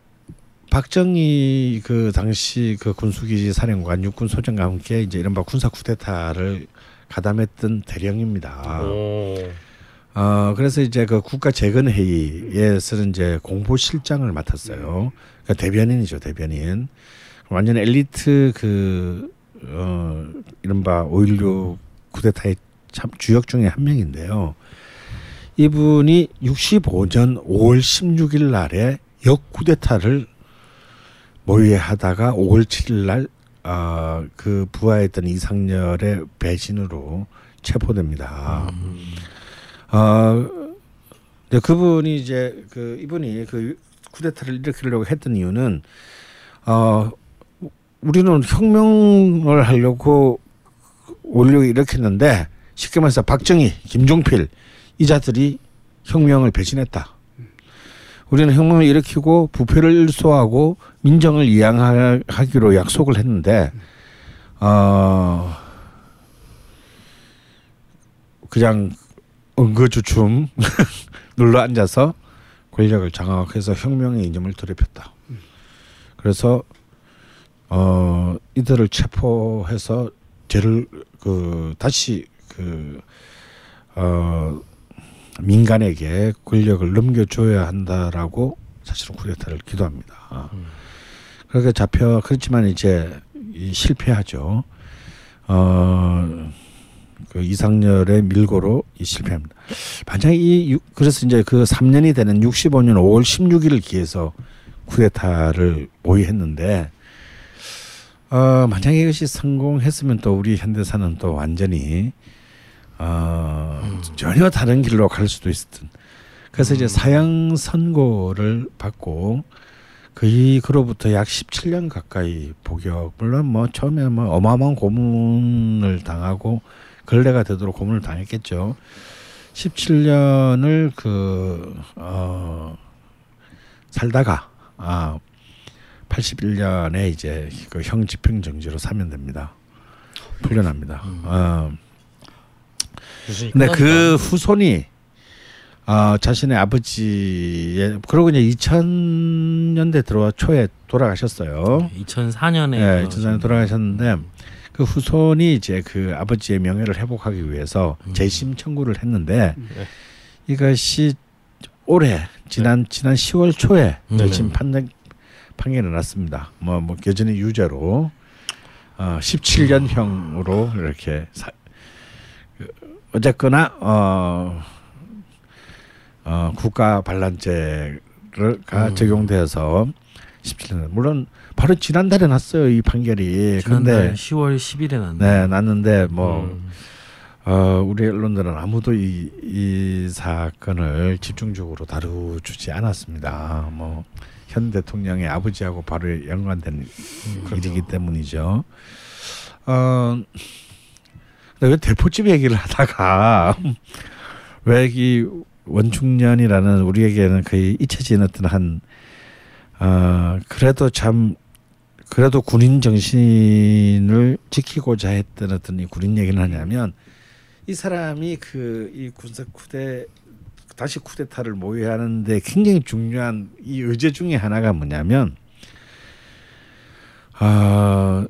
박정희 그 당시 그 군수기지 사령관 육군 소장과 함께 이제 이른바 군사 쿠데타를 가담했던 대령입니다. 오. 어 그래서 이제 그 국가 재건 회의에서는 이제 공보 실장을 맡았어요. 그러니까 대변인이죠, 대변인. 완전 엘리트 그 어 이른바 5.16 쿠데타의 참 주역 중에 한 명인데요. 이분이 65년 5월 16일 날에 역쿠데타를 모의하다가 5월 7일 날 아, 그 부하했던 이상열의 배신으로 체포됩니다. 어, 근데 그분이 이제 그 이분이 그 쿠데타를 일으키려고 했던 이유는 어 우리는 혁명을 하려고 올려고 일으켰는데 쉽게 말해서 박정희, 김종필 이 자들이 혁명을 배신했다. 우리는 혁명을 일으키고 부패를 일소하고 민정을 이양하기로 약속을 했는데 어 그냥 응거주춤 눌러 앉아서 권력을 장악해서 혁명의 이념을 더럽혔다. 그래서 어 이들을 체포해서 죄를 그 다시 그어 민간에게 권력을 넘겨줘야 한다라고 사실은 쿠데타를 기도합니다. 그렇게 잡혀 그렇지만 이제 이 실패하죠. 어. 그 이상열의 밀고로 이 실패합니다. 만약에 이 유- 그래서 이제 그 3년이 되는 65년 5월 16일을 기해서 쿠데타를 모의했는데 어 만약에 이것이 성공했으면 또 우리 현대사는 또 완전히 어 전혀 다른 길로 갈 수도 있었던. 그래서 이제 사형 선고를 받고 거의 그로부터 약 17년 가까이 복역 물론 뭐 처음에 뭐 어마어마한 고문을 당하고 걸레가 되도록 고문을 당했겠죠. 17년을 그, 어, 살다가, 아, 81년에 이제 그 형 집행 정지로 사면 됩니다. 풀려납니다. 어, 유순이 근데 그 끝났다. 후손이 어, 자신의 아버지의 그러고 이제 2000년대 들어와 초에 돌아가셨어요. 2004년에 예, 2004년에 돌아가셨는데 그 후손이 이제 그 아버지의 명예를 회복하기 위해서 재심 청구를 했는데 네. 이것이 올해 지난 지난 10월 초에 음. 재심 판결 판결이 났습니다. 뭐, 뭐 여전히 유죄로 어, 17년형으로 이렇게 사, 그, 어쨌거나 어, 어, 국가 반란죄가 음. 적용되어서 17년 물론 바로 지난달에 났어요 이 판결이 지난달 근데 10월 10일에 났네. 네 났는데 뭐 음. 어, 우리 언론들은 아무도 이, 이 사건을 집중적으로 다루지 않았습니다. 뭐 현 대통령의 아버지하고 바로 연관된 일이기 때문이죠. 어, 왜 대포집 얘기를 하다가 왜 이 원충년이라는 우리에게는 거의 잊혀진 어떤 한 어, 그래도 참 그래도 군인 정신을 지키고자 했던 어떤 이 군인 얘기를 하냐면 이 사람이 그 이 군사 쿠데 다시 쿠데타를 모의하는데 굉장히 중요한 이 의제 중에 하나가 뭐냐면 아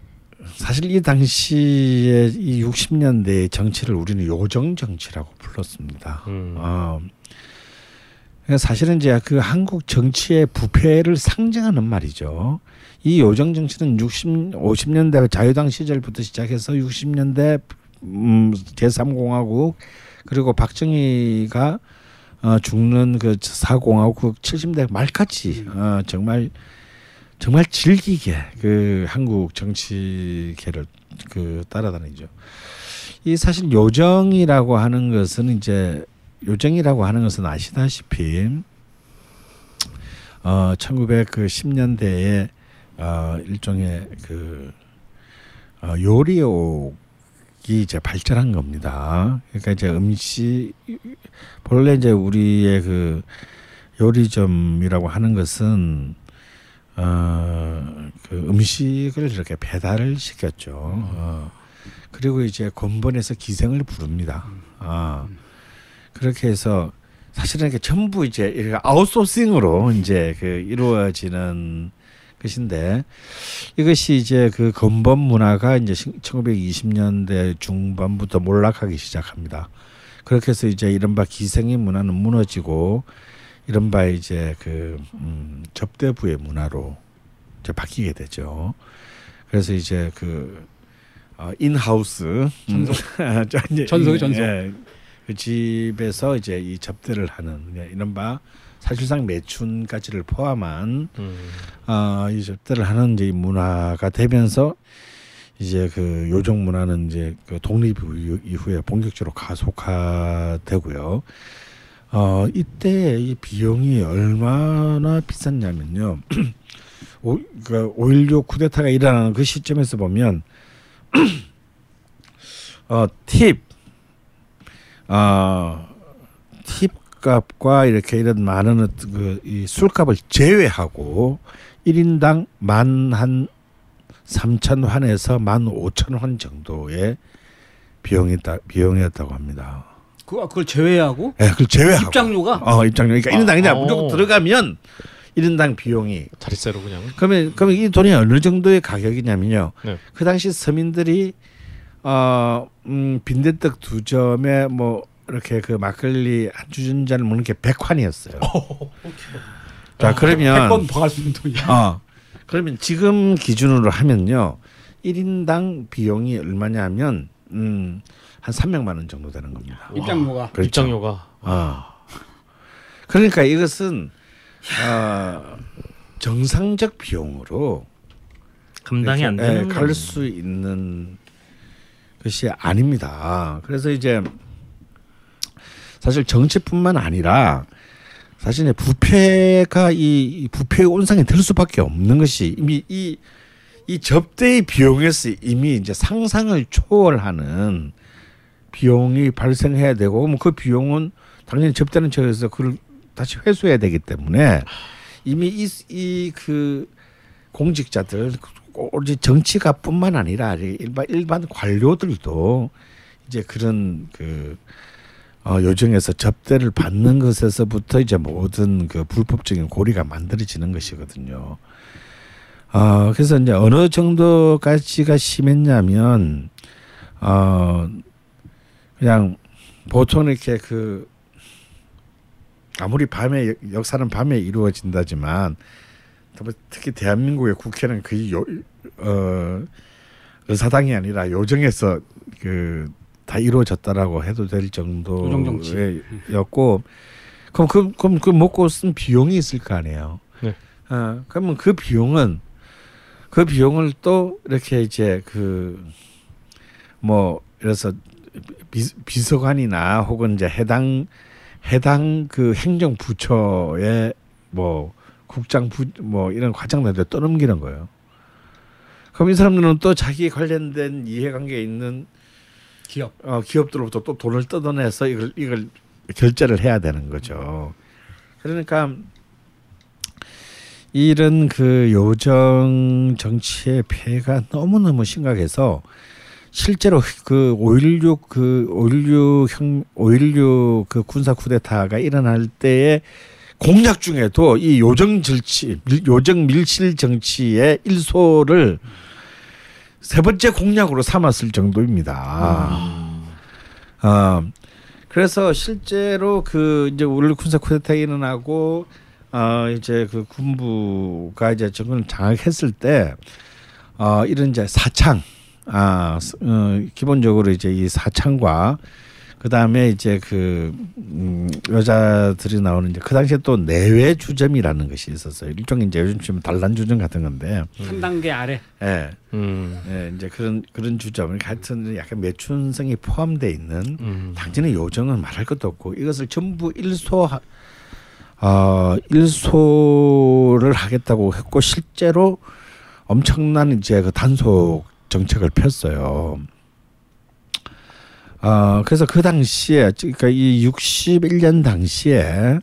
사실 이 당시에 이 60년대 정치를 우리는 요정 정치라고 불렀습니다. 음. 어, 사실은 이제 그 한국 정치의 부패를 상징하는 말이죠. 이 요정 정치는 60, 50년대 자유당 시절부터 시작해서 60년대 음, 제3공화국 그리고 박정희가 어, 죽는 그 사공화국 70대 말까지 어, 정말 정말 질기게 그 한국 정치계를 그 따라다니죠. 이 사실 요정이라고 하는 것은 이제 요정이라고 하는 것은 아시다시피 어 1910년대에 어 일종의 그 어, 요리옥이 이제 발전한 겁니다. 그러니까 이제 음식 본래 이제 우리의 그 요리점이라고 하는 것은 어, 그 음식을 이렇게 배달을 시켰죠. 어, 그리고 이제 건번에서 기생을 부릅니다. 아 그렇게 해서 사실은 이게 전부 이제 아웃소싱으로 이제 그 이루어지는 것인데 이것이 이제 그 건번 문화가 이제 1920년대 중반부터 몰락하기 시작합니다. 그렇게 해서 이제 이른바 기생의 문화는 무너지고 이른바 이제 그 음, 접대부의 문화로 이제 바뀌게 되죠. 그래서 이제 그 어, 인하우스 전속 전속이 전속. 예, 그 집에서 이제 이 접대를 하는 예, 이른바 사실상 매춘까지를 포함한 음. 어, 이 접대를 하는 이제 이 문화가 되면서 이제 그 요정 문화는 이제 그 독립 이후- 이후에 본격적으로 가속화되고요. 어 이때 이 비용이 얼마나 비쌌냐면요. 오, 그5.16 쿠데타가 일어나는 그 시점에서 보면 어, 팁, 어, 팁 값과 이렇게 이런 많은 그 이 술값을 제외하고 1인당 만한 3천 환에서 만 5천 환 정도의 비용이 따, 비용이었다고 합니다. 그 그걸 제외하고 예, 그걸 제외하고 입장료가 어, 입장료. 그러니까 아, 1인당 그냥 어. 무조건 들어가면 1인당 비용이 자릿세로 그냥. 그러면 그러면 이 돈이 어느 정도의 가격이냐면요. 네. 그 당시 서민들이 어, 음, 빈대떡 두 점에 뭐 이렇게 그 막걸리 한 주전자를 먹는 게 100환이었어요. 자, 그러면 100번 더갈수 있는 돈이야. 어. 그러면 지금 기준으로 하면요. 1인당 비용이 얼마냐면 음, 한 300만 원 정도 되는 겁니다. 입장료가 그렇죠. 입장료가 어. 그러니까 이것은 어, 정상적 비용으로 감당이 안 되는 거예요. 갈수 있는 것이 아닙니다. 그래서 이제 사실 정치뿐만 아니라 사실 이제 부패가 이, 이 부패의 온상이 될 수밖에 없는 것이 이미 이, 이 접대의 비용에서 이미 이제 상상을 초월하는 비용이 발생해야 되고 뭐그 비용은 당연히 접대는 처에서 그걸 다시 회수해야 되기 때문에 이미 이 그 공직자들 오로지 정치가뿐만 아니라 일반 일반 관료들도 이제 그런 그 어, 요정에서 접대를 받는 것에서부터 이제 모든 그 불법적인 고리가 만들어지는 것이거든요. 어, 그래서 이제 어느 정도까지가 심했냐면 어 그냥 보통 이렇게 그 아무리 밤에 역- 역사는 밤에 이루어진다지만 특히 대한민국의 국회는 거의 요, 어, 의사당이 아니라 요정에서 그 다 이루어졌다라고 해도 될. 정도였고 그럼 그 그럼 그 먹고 쓴 비용이 있을 거 아니에요. 네. 어, 그러면 그 비용은 그 비용을 또 이렇게 이제 그 뭐 그래서 비, 비서관이나 혹은 이제 해당 해당 그 행정부처의 뭐 국장 부 뭐 이런 과장들한테 떠넘기는 거예요. 그럼 이 사람들은 또 자기 관련된 이해관계에 있는 기업 어, 기업들로부터 또 돈을 뜯어내서 이걸 이걸 결제를 해야 되는 거죠. 그러니까 이런 그 요정 정치의 폐해가 너무 너무 심각해서 실제로 그5.16그 5.16형 5.16그 군사 쿠데타가 일어날 때의 공약 중에도 이 요정 정치 밀- 요정 밀실 정치의 일소를 세 번째 공약으로 삼았을 정도입니다. 어, 그래서 실제로 그 이제 우리 군사 쿠데타 일어나고 어 이제 그 군부가 이제 정권을 장악했을 때 어, 이런 이제 사창 아 어, 기본적으로 이제 이 사창과 그 다음에 이제 그 음, 여자들이 나오는 이제 그 당시에 또 내외 주점이라는 것이 있었어요. 일종의 이제 요즘 치면 단란 주점 같은 건데, 한 단계 아래 예, 음. 예, 이제 그런 그런 주점, 하여튼 약간 매춘성이 포함돼 있는 음. 당진의 요정은 말할 것도 없고 이것을 전부 일소 어, 일소를 하겠다고 했고 실제로 엄청난 이제 그 단속 정책을 폈어요. 어, 그래서 그 당시에 그러니까 이 61년 당시에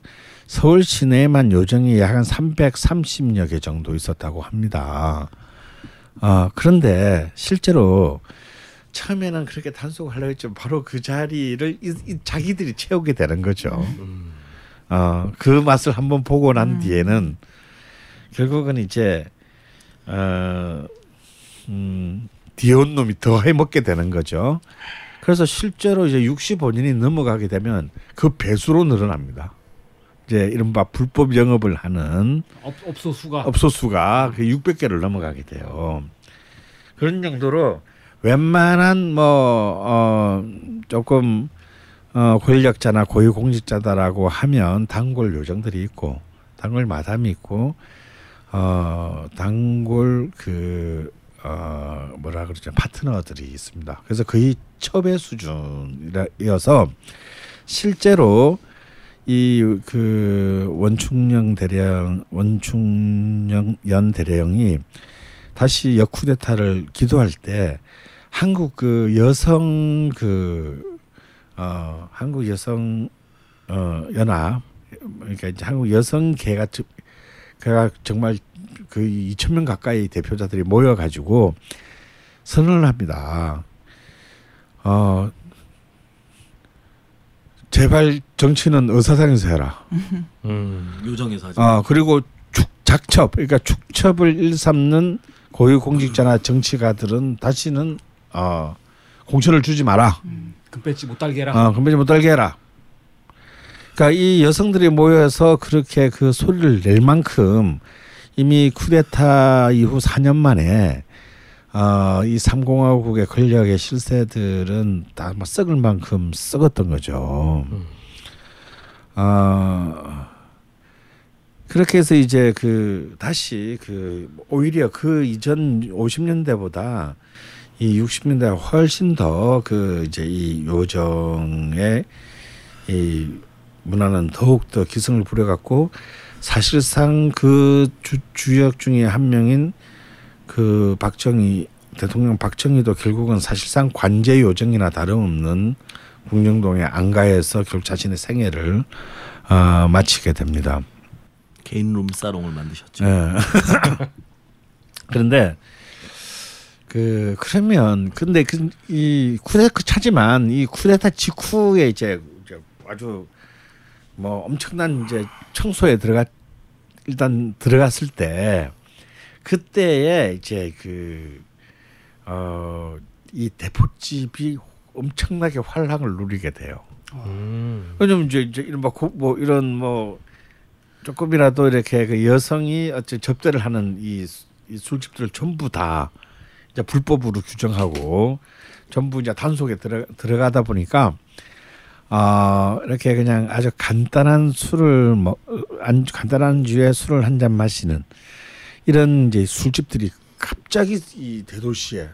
서울 시내에만 요정이 약 한 330여 개 정도 있었다고 합니다. 아 그런데 실제로 처음에는 그렇게 단속을 하려고 했지만 바로 그 자리를 이, 이 자기들이 채우게 되는 거죠. 어, 그 맛을 한번 보고 난 뒤에는 결국은 이제 어, 음, 뒤온 놈이 더 해먹게 되는 거죠. 그래서 실제로 이제 65년이 넘어가게 되면 그 배수로 늘어납니다. 이제 이른바 불법 영업을 하는 업, 업소 수가 업소 수가 그 600개를 넘어가게 돼요. 그런 정도로 웬만한 뭐 어, 조금 어, 권력자나 고위공직자다라고 하면 단골 요정들이 있고 단골 마담이 있고 어, 단골 그 어, 뭐라 그러죠 파트너들이 있습니다. 그래서 거의 첩의 수준이어서 실제로 이 그 원충령 대령 원충령 연 대령이 다시 역쿠데타를 기도할 때 한국 그 여성 그 어, 한국 여성 어, 연합 그러니까 이제 한국 여성 개가 그가 정말 그 2천 명 가까이 대표자들이 모여 가지고 선언을 합니다. 어 제발 정치는 의사당에서 해라. 음. 요정에서 하지. 어 그리고 축 작첩 그러니까 축첩을 일삼는 고위 공직자나 정치가들은 다시는 어 공천을 주지 마라. 금배지 못 달게 해라. 어 건배지 못 달게 해라. 그러니까 이 여성들이 모여서 그렇게 그 소리를 낼 만큼 이미 쿠데타 이후 4년 만에 어, 이 삼공화국의 권력의 실세들은 다 뭐 썩을 만큼 썩었던 거죠. 어, 그렇게 해서 이제 그 다시 그 오히려 그 이전 50년대보다 이 60년대 훨씬 더 그 이제 이 요정의 이 문화는 더욱 더 기승을 부려갖고 사실상 그 주, 주역 중에 한 명인 그 박정희 대통령 박정희도 결국은 사실상 관제 요정이나 다름없는 궁정동의 안가에서 결국 자신의 생애를 어, 마치게 됩니다. 개인 룸사롱을 만드셨죠. 예. 그런데 그 그러면 근데 그 이 쿠데타 차지만 이 쿠데타 직후에 이제 아주 뭐 엄청난 이제 청소에 들어가 일단 들어갔을 때 그때에 이제 그 그어이 대포집이 엄청나게 활황을 누리게 돼요. 음. 왜냐면 이제, 이제 이런 뭐, 고- 뭐 이런 뭐 조금이라도 이렇게 그 여성이 어째 접대를 하는 이, 수- 이 술집들을 전부 다 이제 불법으로 규정하고 전부 이제 단속에 들어 들어가다 보니까 아 이렇게 그냥 아주 간단한 술을 뭐안 간단한 주의 술을 한 잔 마시는 이런 이제 술집들이 갑자기 이 대도시에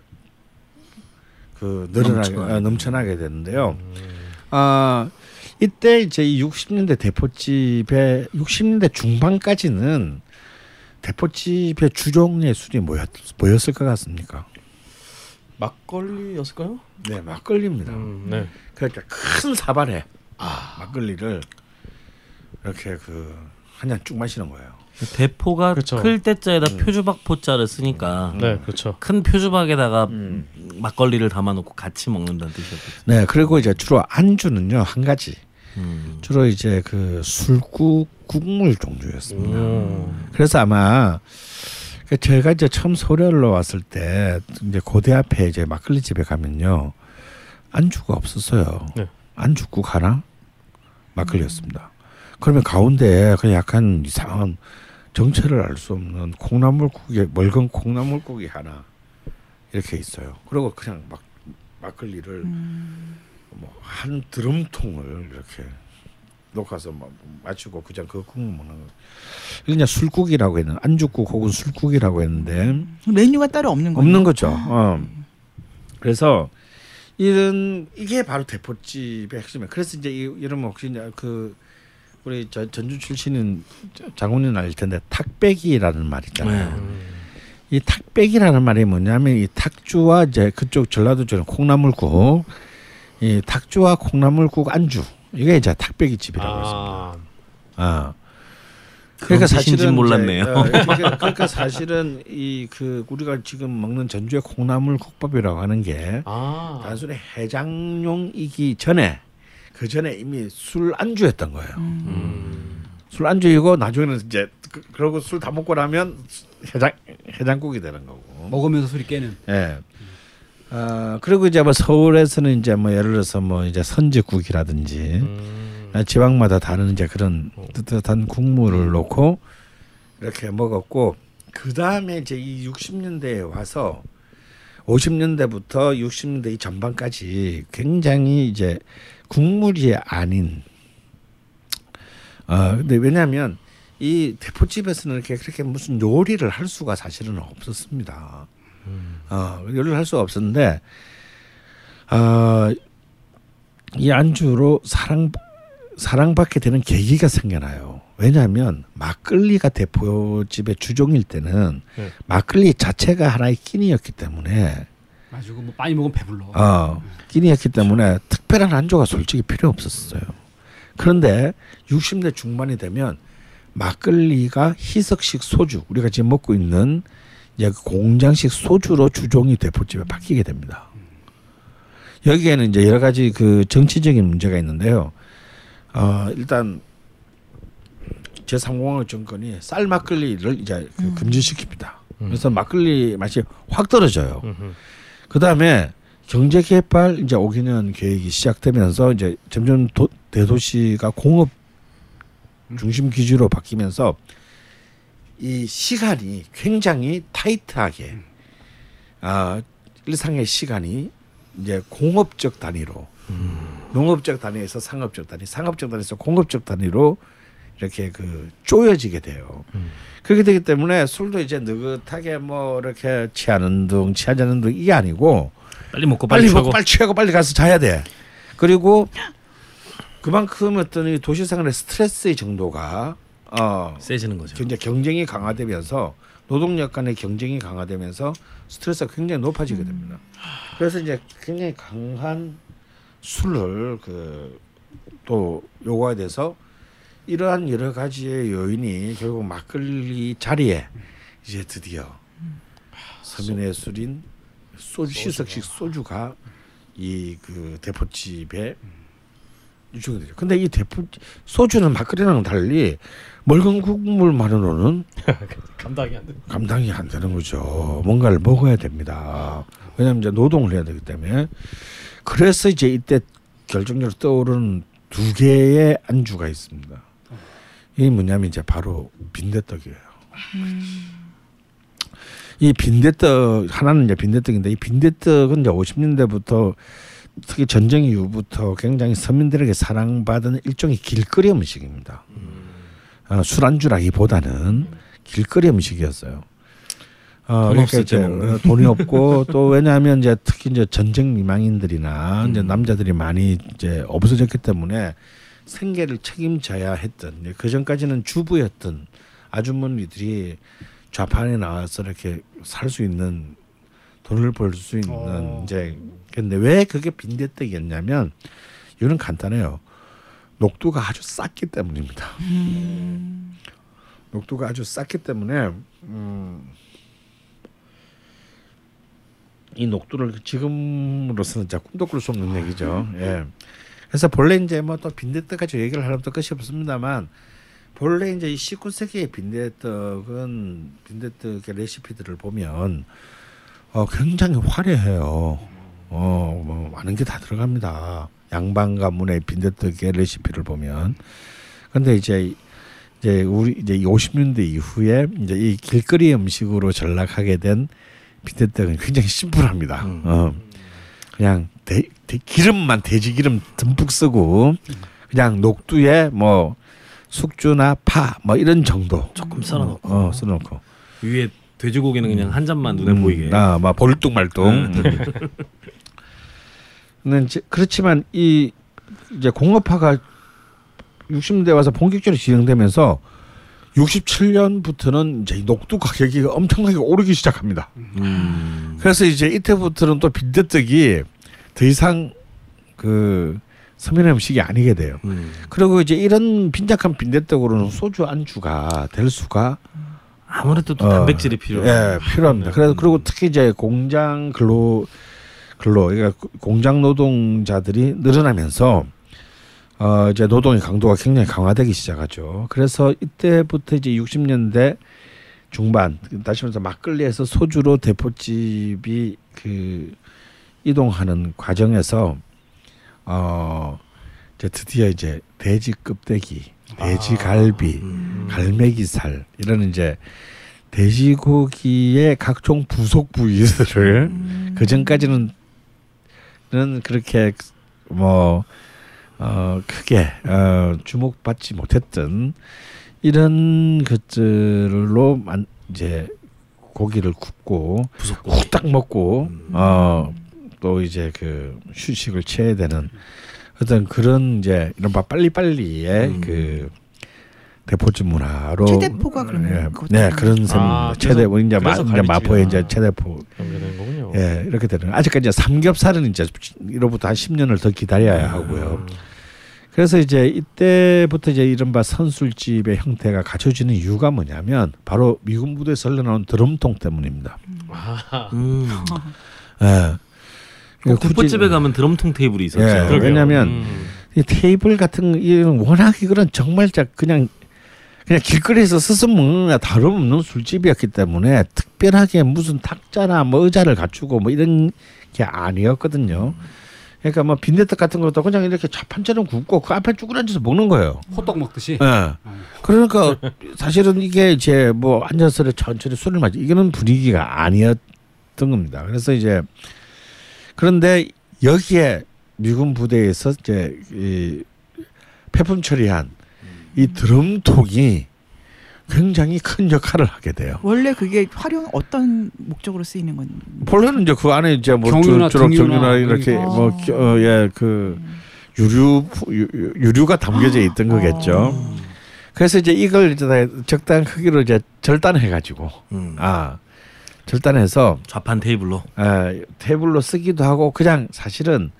그 늘어나게 넘쳐나게. 어, 넘쳐나게 되는데요. 아 이때 이제 이 60년대 대포집의 60년대 중반까지는 대포집의 주종의 술이 뭐였 뭐였을 것 같습니까? 막걸리였을까요? 네 막걸리입니다. 음, 네. 그러니까 큰 사발에 막걸리를 이렇게 그한잔쭉 마시는 거예요. 대포가 그렇죠. 클 때자에다 표주박 포자를 쓰니까 네, 그렇죠. 큰 표주박에다가 음. 막걸리를 담아놓고 같이 먹는다는 뜻이었겠죠. 네 그리고 이제 주로 안주는요 한 가지 음. 주로 이제 그 술국 국물 종류였습니다. 음. 그래서 아마 그 제가 이제 처음 서울로 왔을 때 이제 고대 앞에 이제 막걸리 집에 가면요 안주가 없었어요. 네. 안주국 하나 막걸리였습니다. 그러면 가운데 그 약간 이상한 정체를 알 수 없는 콩나물국에 멀건 콩나물국이 하나 이렇게 있어요. 그리고 그냥 막 막걸리를 뭐한 드럼통을 이렇게 녹아서 막 마시고 그냥 그 국물 먹는 거. 그냥 술국이라고 했는 안주국 혹은 술국이라고 했는데 메뉴가 따로 없는 거예요. 없는 거죠. 어. 그래서 이런 이게 바로 대포집의 핵심이에요. 그래서 이제 이- 이러면 혹시 이제 그 우리 저 전주 출신인 저- 장훈이는 알 텐데 탁배기라는 말 있잖아요. 음. 이 탁배기라는 말이 뭐냐면 이 탁주와 이제 그쪽 전라도 쪽은 콩나물국, 이 탁주와 콩나물국 안주 이게 이제 탁배기 집이라고 했습니다. 아, 아 그런 뜻인지 몰랐네요. 이제, 어, 그러니까, 그러니까 사실은 이 그 우리가 지금 먹는 전주의 콩나물 국밥이라고 하는 게 아. 단순히 해장용이기 전에 그 전에 이미 술 안주였던 거예요. 음. 술 안주이고 나중에는 이제 그, 그러고 술 다 먹고 나면 해장 해장국이 되는 거고. 먹으면서 술이 깨는. 예. 아 그리고 이제 뭐 서울에서는 이제 뭐 예를 들어서 뭐 이제 선지국이라든지 음. 아, 지방마다 다른 이제 그런 뜨뜻한 국물을 넣고 이렇게 먹었고 그 다음에 이제 이 60년대에 와서 50년대부터 60년대 이 전반까지 굉장히 이제 국물이 아닌 어 근데 왜냐하면 이 대포집에서는 이렇게 그렇게 무슨 요리를 할 수가 사실은 없었습니다. 어 요리를 할 수가 없었는데 어 이 안주로 사랑 사랑받게 되는 계기가 생겨나요. 왜냐하면 막걸리가 대포집의 주종일 때는 네. 막걸리 자체가 하나의 끼니였기 때문에 가지고 뭐 많이 먹으면 배불러. 어, 끼니였기 때문에 특별한 안주가 솔직히 필요 없었어요. 그런데 60대 중반이 되면 막걸리가 희석식 소주 우리가 지금 먹고 있는 이제 그 공장식 소주로 주종이 대포집에 바뀌게 됩니다. 여기에는 이제 여러 가지 그 정치적인 문제가 있는데요. 어, 일단 제3공화국 정권이 쌀 막걸리를 이제 그 금지시킵니다. 그래서 막걸리 맛이 확 떨어져요. 그 다음에 경제 개발 이제 5개년 계획이 시작되면서 이제 점점 도, 대도시가 공업 중심 기주로 바뀌면서 이 시간이 굉장히 타이트하게 아 일상의 시간이 이제 공업적 단위로 농업적 단위에서 상업적 단위, 상업적 단위에서 공업적 단위로 이렇게 그 쪼여지게 돼요. 그렇게 되기 때문에 술도 이제 느긋하게 뭐 이렇게 취하는 둥 취하지 않는 둥 이게 아니고 빨리 먹고 빨리 빨리 먹고 빨리 취하고 빨리 가서 자야 돼. 그리고 그만큼 어떤 이 도시 생활의 스트레스의 정도가 어 세지는 거죠. 굉장히 경쟁이 강화되면서 노동력 간의 경쟁이 강화되면서 스트레스가 굉장히 높아지게 됩니다. 그래서 이제 굉장히 강한 술을 그 또 요구하게 돼서 이러한 여러 가지의 요인이 결국 막걸리 자리에 이제 드디어 서민의 술인 소주 희석식 소주가 이 그 대포집에 유통이 되죠. 근데 이 대포 소주는 막걸리랑 달리 묽은 국물만으로는 감당이 안 돼. 감당이 안 되는 거죠. 뭔가를 먹어야 됩니다. 왜냐하면 이제 노동을 해야 되기 때문에 그래서 이제 이때 결정적으로 떠오르는 두 개의 안주가 있습니다. 이 뭐냐면 이제 바로 빈대떡이에요. 이 빈대떡 하나는 이제 빈대떡인데 이 빈대떡은 이제 50년대부터 특히 전쟁 이후부터 굉장히 서민들에게 사랑받은 일종의 길거리 음식입니다. 어, 술안주라기보다는 길거리 음식이었어요. 어, 돈 없을 이제 때 먹는. 어, 돈이 없고 또 왜냐하면 이제 특히 이제 전쟁 미망인들이나 이제 남자들이 많이 이제 없어졌기 때문에 생계를 책임져야 했던 그 전까지는 주부였던 아주머니들이 좌판에 나와서 이렇게 살 수 있는 돈을 벌 수 있는 어. 이제 근데 왜 그게 빈대떡이었냐면 이유는 간단해요. 녹두가 아주 쌌기 때문입니다. 녹두가 아주 쌌기 때문에 음, 이 녹두를 지금으로서는 진짜 꿈도 꿀 수 없는 얘기죠. 예. 그래서 본래 이제 뭐 또 빈대떡 가지고 얘기를 하려면 또 끝이 없습니다만 본래 이제 이 19세기의 빈대떡은 빈대떡의 레시피들을 보면 어 굉장히 화려해요. 어, 뭐 많은 게 다 들어갑니다. 양반 가문의 빈대떡의 레시피를 보면. 근데 이제 이제 우리 이제 50년대 이후에 이제 이 길거리 음식으로 전락하게 된 빈대떡은 굉장히 심플합니다. 어. 그냥 대, 대- 기름만 돼지 기름 듬뿍 쓰고 그냥 녹두에 뭐 숙주나 파 뭐 이런 정도 조금 썰어놓고 어, 썰어놓고 위에 돼지고기는 그냥 한 잔만 눈에 보이게. 아, 막 볼뚱말뚱. 그렇지만 이 이제 공업화가 60년대 와서 본격적으로 진행되면서 67년부터는 이제 이 녹두 가격이 엄청나게 오르기 시작합니다. 음. 그래서 이제 이때부터는 또 빈대떡이 더 이상 그 서민의 음식이 아니게 돼요. 음. 그리고 이제 이런 빈약한 빈대떡으로는 소주 안주가 될 수가 아무래도 또 어, 단백질이 필요해요. 예, 필요합니다. 그래서 그리고 특히 이제 공장 근로 근로 그러니까 공장 노동자들이 늘어나면서 어 이제 노동의 강도가 굉장히 강화되기 시작하죠. 그래서 이때부터 이제 60년대 중반 다시 말해서 막걸리에서 소주로 대포집이 그 이동하는 과정에서 어 이제 드디어 이제 돼지 껍데기, 돼지 갈비, 음. 갈매기살 이런 이제 돼지고기의 각종 부속 부위들을 그 전까지는 는 그렇게 뭐 어, 크게 어, 주목받지 못했던 이런 것들로 만 이제 고기를 굽고 부속고. 후딱 먹고 어또 이제 그 휴식을 취해야 되는 어떤 그런 이제 이른바 빨리빨리의 음. 그 대포집 문화로 최대포가 그러면 예, 네? 그런 셈 아, 최대 그래서- 이제 마, 이제 마포의 이제. 최대포 연결된 거군요. 예 이렇게 되는. 아직까지 이제 삼겹살은 이제 이로부터 한 10년을 더 기다려야 하고요. 그래서 이제 이때부터 이제 이른바 선술집의 형태가 갖춰지는 이유가 뭐냐면 바로 미군 부대에서 흘러나온 드럼통 때문입니다. 아, 음. 예. 꼭 굳이- 국보집에 가면 드럼통 테이블이 있었죠. 예. 왜냐하면 음. 이 테이블 같은 거 이런 워낙 이거는 정말 자 그냥 그냥 길거리에서 스스 거 다름없는 술집이었기 때문에 특별하게 무슨 탁자나 뭐 의자를 갖추고 뭐 이런 게 아니었거든요. 그러니까 뭐 빈대떡 같은 것도 그냥 이렇게 자판처럼 굽고 그 앞에 쭉 앉아서 먹는 거예요. 호떡 먹듯이. 예. 그러니까 사실은 이게 이제 뭐 앉아서 천천히 술을 마시 이거는 분위기가 아니었던 겁니다. 그래서 이제 그런데 여기에 미군 부대에서 이제 이 폐품 처리한 이 드럼통이 굉장히 큰 역할을 하게 돼요. 원래 그게 활용 어떤 목적으로 쓰이는 건 본래는 이제 그 안에 이제 뭐 경유나 주- 주로 경유나 이렇게. 뭐 뭐예그 유류 유- 유류가 담겨져 있던 거겠죠. 어. 그래서 이제 이걸 이제 적당한 크기로 이제 절단해 가지고 음. 아 절단해서 좌판 테이블로. 아, 테이블로 쓰기도 하고 그냥 사실은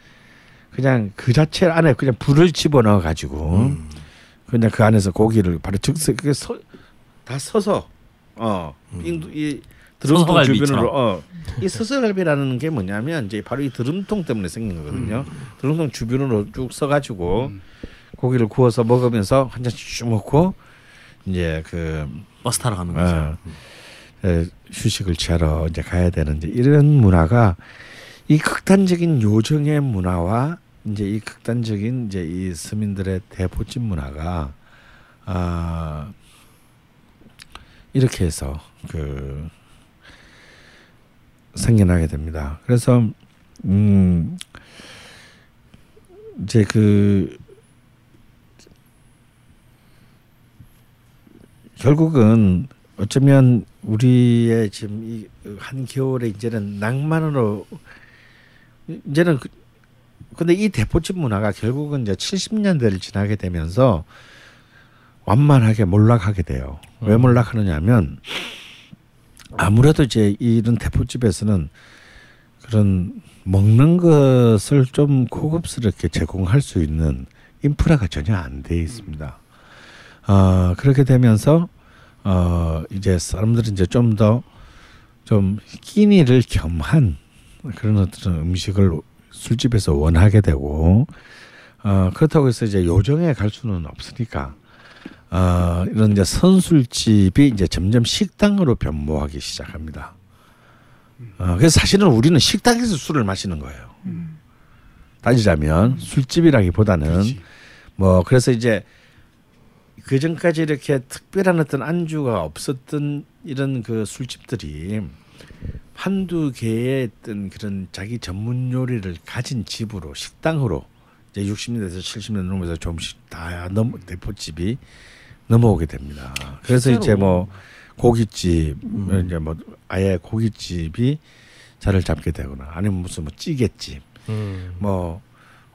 그냥 그 자체 안에 그냥 불을 집어넣어 가지고 음. 그냥 그 안에서 고기를 바로 즉석 그게 서, 다 서서 어이 음. 드럼통. 주변으로 어 이 서서갈비라는 게 뭐냐면 이제 바로 이 드럼통 때문에 생긴 거거든요. 음. 드럼통 주변으로 쭉 서가지고 고기를 구워서 먹으면서 한 잔씩 쭉 먹고 이제 그 버스 타러 가는 거죠. 어, 에, 휴식을 취하러 이제 가야 되는 이제 이런 문화가 이 극단적인 요정의 문화와 이제 이 극단적인 이제 이 서민들의 대포집 문화가 아 이렇게 해서 그 생겨나게 됩니다. 그래서 음 이제 그 결국은 어쩌면 우리의 지금 이 한겨울에 이제는 낭만으로 이제는 그, 근데 이 대포집 문화가 결국은 이제 70년대를 지나게 되면서 완만하게 몰락하게 돼요. 왜 음. 몰락하느냐면 아무래도 이제 이런 대포집에서는 그런 먹는 것을 좀 고급스럽게 제공할 수 있는 인프라가 전혀 안 돼 있습니다. 어, 그렇게 되면서 어, 이제 사람들은 이제 좀 더좀 끼니를 겸한 그런 어떤 음식을 술집에서 원하게 되고 어, 그렇다고 해서 이제 요정에 갈 수는 없으니까 어, 이런 이제 선술집이 이제 점점 식당으로 변모하기 시작합니다. 어, 그래서 사실은 우리는 식당에서 술을 마시는 거예요. 따지자면 술집이라기보다는 그렇지. 뭐 그래서 이제 그 전까지 이렇게 특별한 어떤 안주가 없었던 이런 그 술집들이 한두 개의 어떤 그런 자기 전문 요리를 가진 집으로 식당으로 이제 60년대에서 70년 넘어서 조금씩 다 넘 대포집이 넘어오게 됩니다. 그래서 실제로. 이제 뭐 고깃집 이제 뭐 아예 고깃집이 자리를 잡게 되거나 아니면 무슨 뭐 찌개집 음. 뭐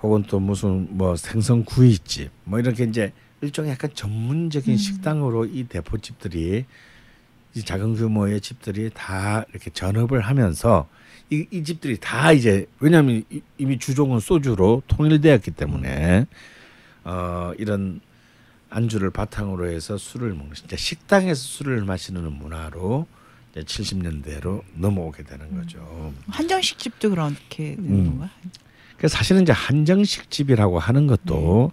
혹은 또 무슨 뭐 생선 구이집 뭐 이렇게 이제 일종의 약간 전문적인 식당으로 이 대포집들이 이 작은 규모의 집들이 다 이렇게 전업을 하면서 이, 이 집들이 다 이제 왜냐하면 이- 이미 주종은 소주로 통일되었기 때문에 어 이런 안주를 바탕으로 해서 술을 먹는 진짜 식당에서 술을 마시는 문화로 이제 70년대로 넘어오게 되는 거죠. 한정식 집도 그렇게 되는 음. 건가? 그래서 사실은 이제 한정식 집이라고 하는 것도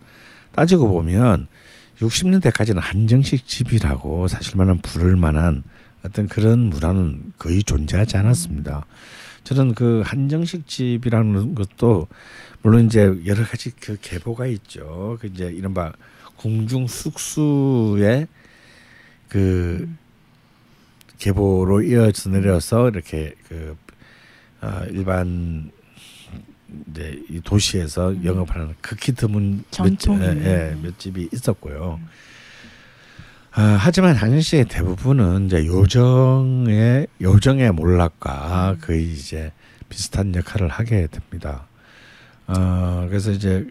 따지고 보면 60년대까지는 한정식 집이라고 사실 만한 부를 만한 어떤 그런 문화는 거의 존재하지 않았습니다. 저는 그 한정식 집이라는 것도 물론 이제 여러 가지 그 계보가 있죠. 그 이제 이른바 궁중 숙수의 그 계보로 이어져 내려서 이렇게 그 어, 일반 이제 이 도시에서 영업하는 극히 드문 몇, 전통이 예, 예, 몇 집이 있었고요. 아, 하지만 한시의 대부분은 이제 요정의 요정의 몰락과 거의 이제 비슷한 역할을 하게 됩니다. 어, 그래서 이제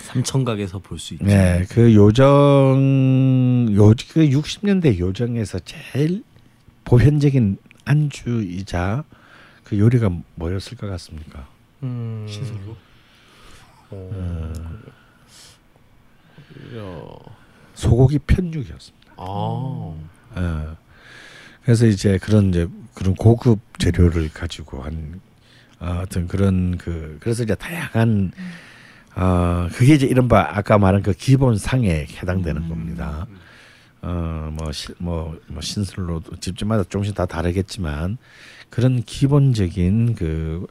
삼천각에서 볼 수 있죠. 네, 그 요정 요그 60년대 요정에서 제일 보편적인 안주이자 그 요리가 뭐였을 것 같습니까? 음. 신선로. 어. 야. 소고기 편육이었습니다. 아. 어. 그래서 이제 그런 이제 그런 고급 재료를 가지고 한 어, 어떤 그런 그 그래서 이제 다양한 어 그게 이제 이른바 아까 말한 그 기본 상에 해당되는 겁니다. 어뭐 뭐, 뭐 신설로도 집집마다 조금씩 다 다르겠지만 그런 기본적인 그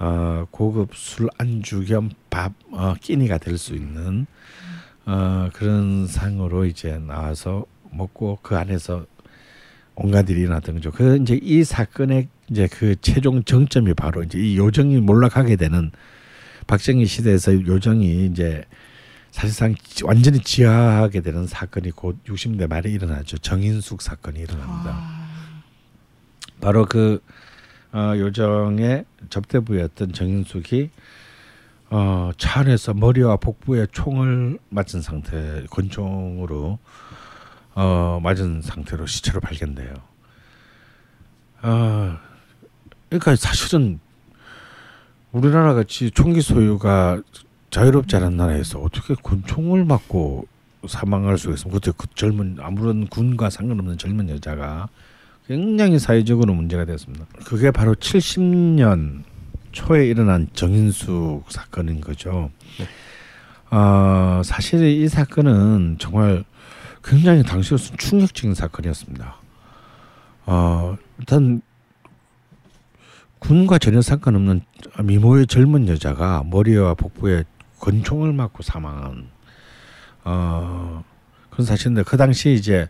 어, 고급 술 안주 겸밥 어, 끼니가 될 수 있는 어, 그런 상으로 이제 나와서 먹고 그 안에서 온갖 일이 일어났던 거죠. 그 이제 이 사건의 이제 그 최종 정점이 바로 이제 이 요정이 몰락하게 되는 박정희 시대에서 요정이 이제 사실상 지- 완전히 지하하게 되는 사건이 곧 60대 말에 일어나죠. 정인숙 사건이 일어납니다. 아, 바로 그 어, 요정의 접대부였던 정인숙이 어, 차 안에서 머리와 복부에 총을 맞은 상태, 권총으로 어, 맞은 상태로 시체로 발견돼요. 어, 그러니까 사실은 우리나라 같이 총기 소유가 자유롭지 않은 나라에서 어떻게 권총을 맞고 사망할 수가 있습니까? 그때 그 젊은 아무런 군과 상관없는 젊은 여자가 굉장히 사회적으로 문제가 됐습니다. 그게 바로 70년 초에 일어난 정인숙 사건인 거죠. 어, 사실 이 사건은 정말 굉장히 당시로서 충격적인 사건이었습니다. 어, 일단 군과 전혀 상관없는 미모의 젊은 여자가 머리와 복부에 권총을 맞고 사망한 어, 그런 사실인데 그 당시 이제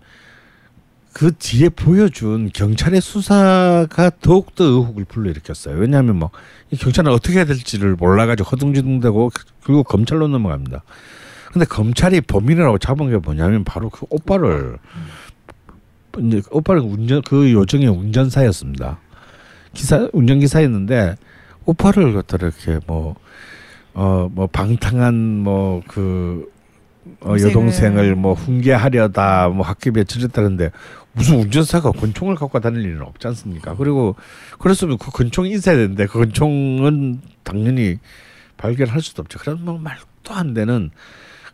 그 뒤에 보여준 경찰의 수사가 더욱더 의혹을 불러일으켰어요. 왜냐하면 뭐이 경찰은 어떻게 해야 될지를 몰라가지고 허둥지둥대고 그리고 검찰로 넘어갑니다. 근데 검찰이 범인이라고 잡은 게 뭐냐면 바로 그 오빠를 이제 오빠는 운전 그 요정의 운전사였습니다. 기사 운전기사였는데 오빠를 갖다 이렇게 뭐 어 뭐 방탕한 뭐그 어, 동생을- 여동생을 뭐 훈계하려다 뭐 학교에 처렸다는데 무슨 운전사가 권총을 갖고 다닐 일은 없지 않습니까? 그리고 그랬으면 그 권총이 있어야 되는데 그 권총은 당연히 발견할 수도 없죠. 그런 뭐 말도 안 되는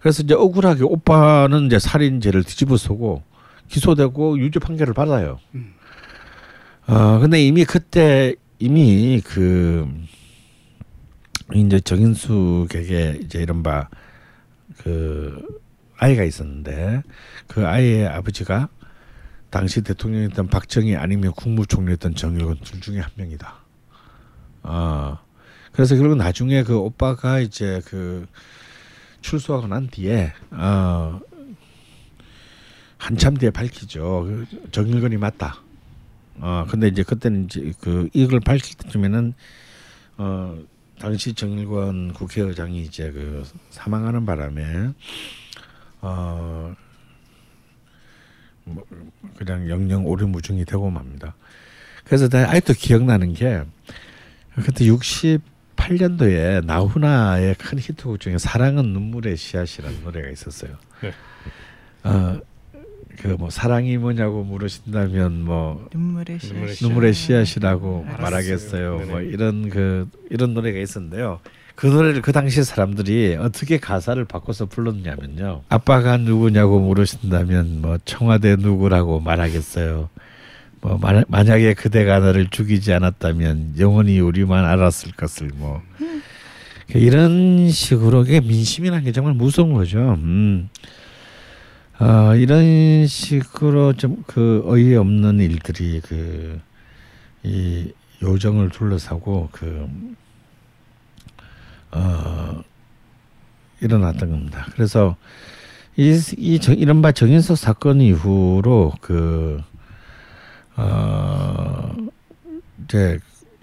그래서 이제 억울하게 오빠는 이제 살인죄를 뒤집어 쓰고 기소되고 유죄 판결을 받아요. 어 근데 이미 그때 이미 그 이제 정인숙에게 이제 이른바 그 아이가 있었는데 그 아이의 아버지가 당시 대통령이었던 박정희 아니면 국무총리였던 정일권 둘 중에 한 명이다. 어 그래서 결국 나중에 그 오빠가 이제 그 출소하고 난 뒤에 어 한참 뒤에 밝히죠. 그 정일권이 맞다. 어 근데 이제 그때는 이제 그 이걸 밝힐 때쯤에는 어 당시 정일권 국회의장이 이제 그 사망하는 바람에 어 뭐, 그냥 영영 오리무중이 되고 맙니다. 그래서 내가 아직도 기억나는 게 그때 68년도에 나훈아의 큰 히트곡 중에 사랑은 눈물의 씨앗이라는 노래가 있었어요. 네. 어 그뭐 사랑이 뭐냐고 물으신다면 뭐 눈물의 시. 눈물의 눈물의 씨앗이라고 알았어요. 말하겠어요. 네네. 뭐 이런 그 이런 노래가 있었는데요. 그 노래를 그 당시 사람들이 어떻게 가사를 바꿔서 불렀냐면요. 아빠가 누구냐고 물으신다면 뭐 청와대 누구라고 말하겠어요. 뭐 만, 만약에 그대가 나를 죽이지 않았다면 영원히 우리만 알았을 것을 뭐 이런 식으로 이게 민심이라는 게 정말 무서운 거죠. 음. 어, 이런 식으로 좀 그 어이없는 일들이 그 이 요정을 둘러싸고 그 어, 일어났던 겁니다. 그래서 이, 이 정, 이른바 정인석 사건 이후로 그 어, 이제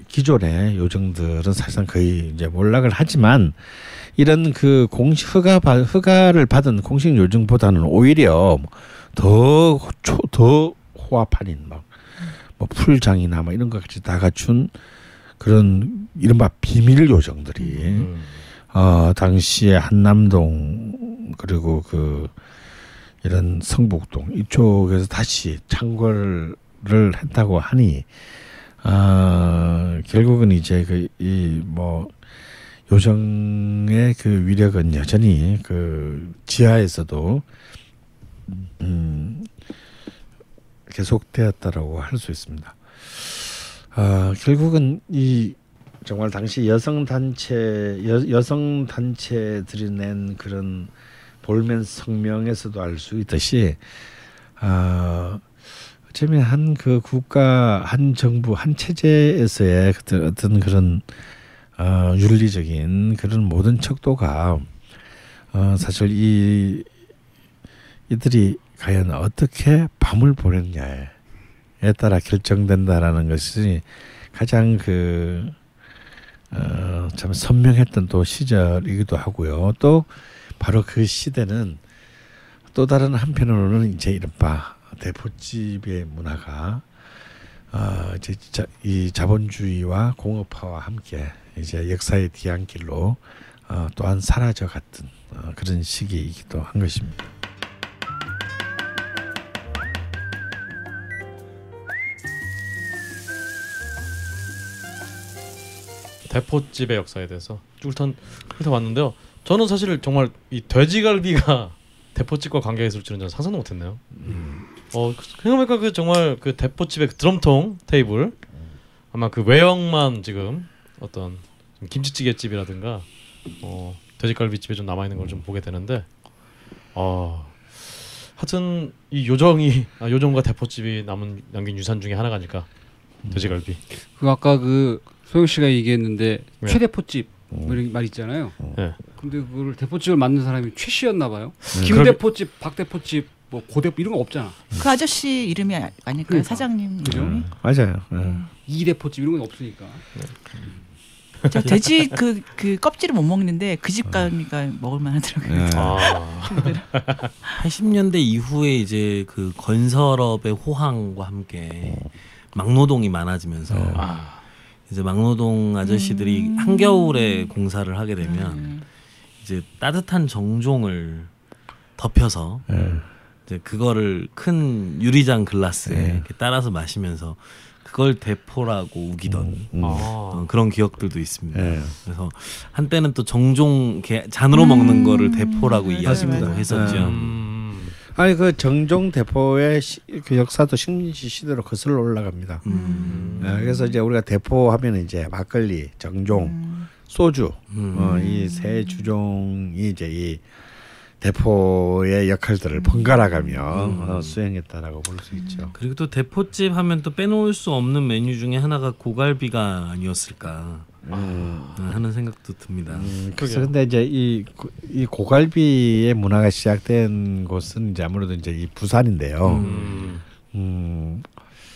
기존의 요정들은 사실상 거의 이제 몰락을 하지만 이런 그 공식 허가 받- 허가를 받은 공식 요정보다는 오히려 더더 호화판인 막 뭐 풀장이나 뭐 이런 것 같이 다 갖춘 그런 이른바 비밀 요정들이 음. 어 당시에 한남동 그리고 그 이런 성북동 이쪽에서 다시 창궐을 했다고 하니 아 결국은 이제 그 이 뭐 요정의 그 위력은 여전히 그 지하에서도 음 계속되었다라고 할 수 있습니다. 아 결국은 이 정말 당시 여성 단체 여, 여성 단체들이 낸 그런 볼멘 성명에서도 알 수 있듯이 아 어쩌면 한 그 국가 한 정부 한 체제에서의 어떤, 어떤 그런 어, 윤리적인 그런 모든 척도가 어, 사실 이 이들이 과연 어떻게 밤을 보냈냐에 따라 결정된다라는 것이 가장 그 어, 참 선명했던 또 시절이기도 하고요. 또 바로 그 시대는 또 다른 한편으로는 이제 이른바 대포집의 문화가 어, 이제 자, 이 자본주의와 공업화와 함께 이제 역사의 뒤안길로 어, 또한 사라져 갔던 어, 그런 시기이기도 한 것입니다. 대포집의 역사에 대해서 쭉 훑어 훑어봤는데요. 저는 사실 정말 이 돼지갈비가 대포집과 관계가 있을 줄은 저는 상상도 못했네요. 어 생각해보니까 그 정말 그 대포집의 그 드럼통 테이블 아마 그 외형만 지금 어떤 좀 김치찌개 집이라든가 어 돼지갈비 집에 좀 남아 있는 걸 좀 보게 되는데 어 하여튼 이 요정이 아, 요정과 대포집이 남은 남긴 유산 중에 하나가 아닐까 돼지갈비. 그 아까 그 소영 씨가 얘기했는데 네. 최대포집 뭐 이런 말 있잖아요. 네. 근데 그걸 대포집을 만든 사람이 최 씨였나 봐요. 네. 김대포집, 박대포집, 뭐 고대포 이런 거 없잖아. 그 아저씨 이름이 아- 아닐까요? 그러니까. 사장님 그죠? 이름이? 맞아요. 예. 이대포집 이런 건 없으니까. 저 돼지 그, 그 껍질을 못 먹는데 그 집 가니까 먹을 만 하더라고요. 예. 아 80년대 이후에 이제 그 건설업의 호황과 함께 막노동이 많아지면서 아. 이제 막노동 아저씨들이 한겨울에 공사를 하게 되면 음. 이제 따뜻한 정종을 덮여서 예. 이제 그거를 큰 유리잔 글라스에 네. 따라서 마시면서 그걸 대포라고 우기던 음. 어, 아. 그런 기억들도 있습니다. 예. 그래서 한때는 또 정종 잔으로 먹는 거를 대포라고 이야기도. 했었죠. 음. 아니 그 정종 대포의 시, 그 역사도 식민지 시대로 거슬러 올라갑니다. 음. 예, 그래서 이제 우리가 대포 하면 이제 막걸리, 정종, 음. 소주 음. 어, 이 세 주종이 이제 이 대포의 역할들을 번갈아가며 어, 수행했다라고 볼 수 있죠. 그리고 또 대포집 하면 또 빼놓을 수 없는 메뉴 중에 하나가 고갈비가 아니었을까 하는 생각도 듭니다. 음, 그래서. 근데 이제 이, 고- 이 고갈비의 문화가 시작된 곳은 이제 아무래도 이제 이 부산인데요. 음. 음,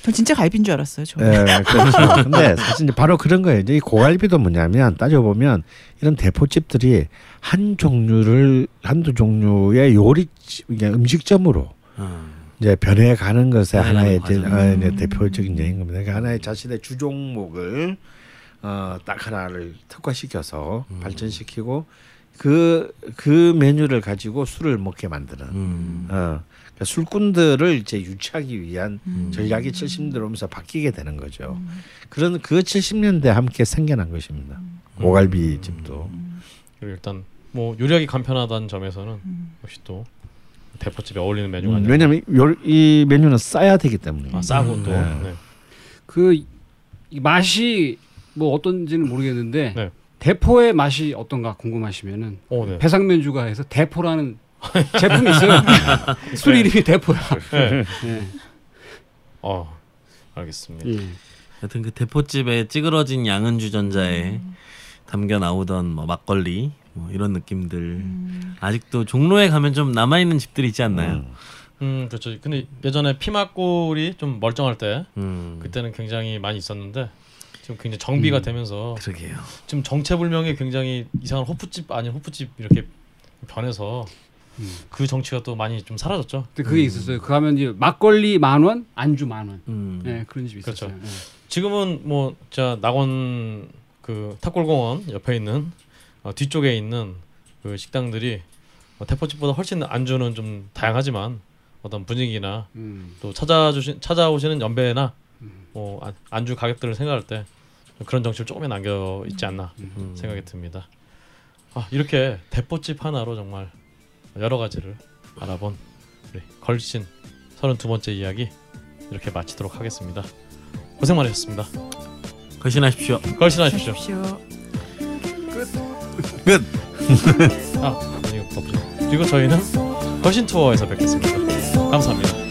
저 진짜 갈비인 줄 알았어요. 저. 예, 그렇죠. 근데 사실 이제 바로 그런 거예요. 이제 이 고갈비도 뭐냐면 따져 보면 이런 대포집들이 한 종류를 한두 종류의 요리 이게 음식점으로 어. 이제 변해가는 것의 하나의. 어, 이제 대표적인 예인 겁니다. 그러니까 하나의 자신의 주종목을 어, 딱 하나를 특화시켜서 발전시키고 그그 메뉴를 가지고 술을 먹게 만드는 음. 어, 그러니까 술꾼들을 이제 유치하기 위한 음. 전략이 70년대 오면서 바뀌게 되는 거죠. 그런 그 70년대 함께 생겨난 것입니다. 음. 오갈비 집도. 그리고 일단 뭐 요리하기 간편하다는 점에서는 역시 또 대포집에 어울리는 메뉴가 음, 요- 이 메뉴는 싸야 되기 때문에. 아, 싸고 또 네. 네. 그 이 맛이 뭐 어떤지는 모르겠는데 네. 대포의 맛이 어떤가 궁금하시면은 오, 네. 배상면주가에서 대포라는 제품이 있어요. 술 네. 이름이 대포야. 네. 예. 어, 알겠습니다. 예. 하여튼 그 대포집에 찌그러진 양은 주 전자에 담겨 나오던 뭐 막걸리 뭐 이런 느낌들 아직도 종로에 가면 좀 남아 있는 집들이 있지 않나요? 음. 음, 그렇죠. 근데 예전에 피막골이 좀 멀쩡할 때 음. 그때는 굉장히 많이 있었는데 지금 굉장히 정비가 음. 되면서 그러게요. 지금 정체불명의 굉장히 이상한 호프집 아닌 호프집 이렇게 변해서 음. 그 정치가 또 많이 좀 사라졌죠. 근데 그게 있었어요. 그 하면 이제 막걸리 만 원, 안주 만 원. 음. 예, 그런 집이 그렇죠. 있었어요. 예. 지금은 뭐 자 낙원 그 탑골공원 옆에 있는 어, 뒤쪽에 있는 그 식당들이 어, 대포집보다 훨씬 안주는 좀 다양하지만 어떤 분위기나 음. 또 찾아주신 찾아오시는 연배나 뭐 안- 안주 가격들을 생각할 때 그런 정치를 조금은 남겨 있지 않나 음. 생각이 듭니다. 아 이렇게 대포집 하나로 정말 여러 가지를 알아본 우리 걸신 32번째 이야기 이렇게 마치도록 하겠습니다. 고생 많으셨습니다. 거신하십시오. 걸신하십시오. 하십시오. 끝. 아 아니 이거 없죠. 그리고 저희는 걸신 투어에서 뵙겠습니다. 감사합니다.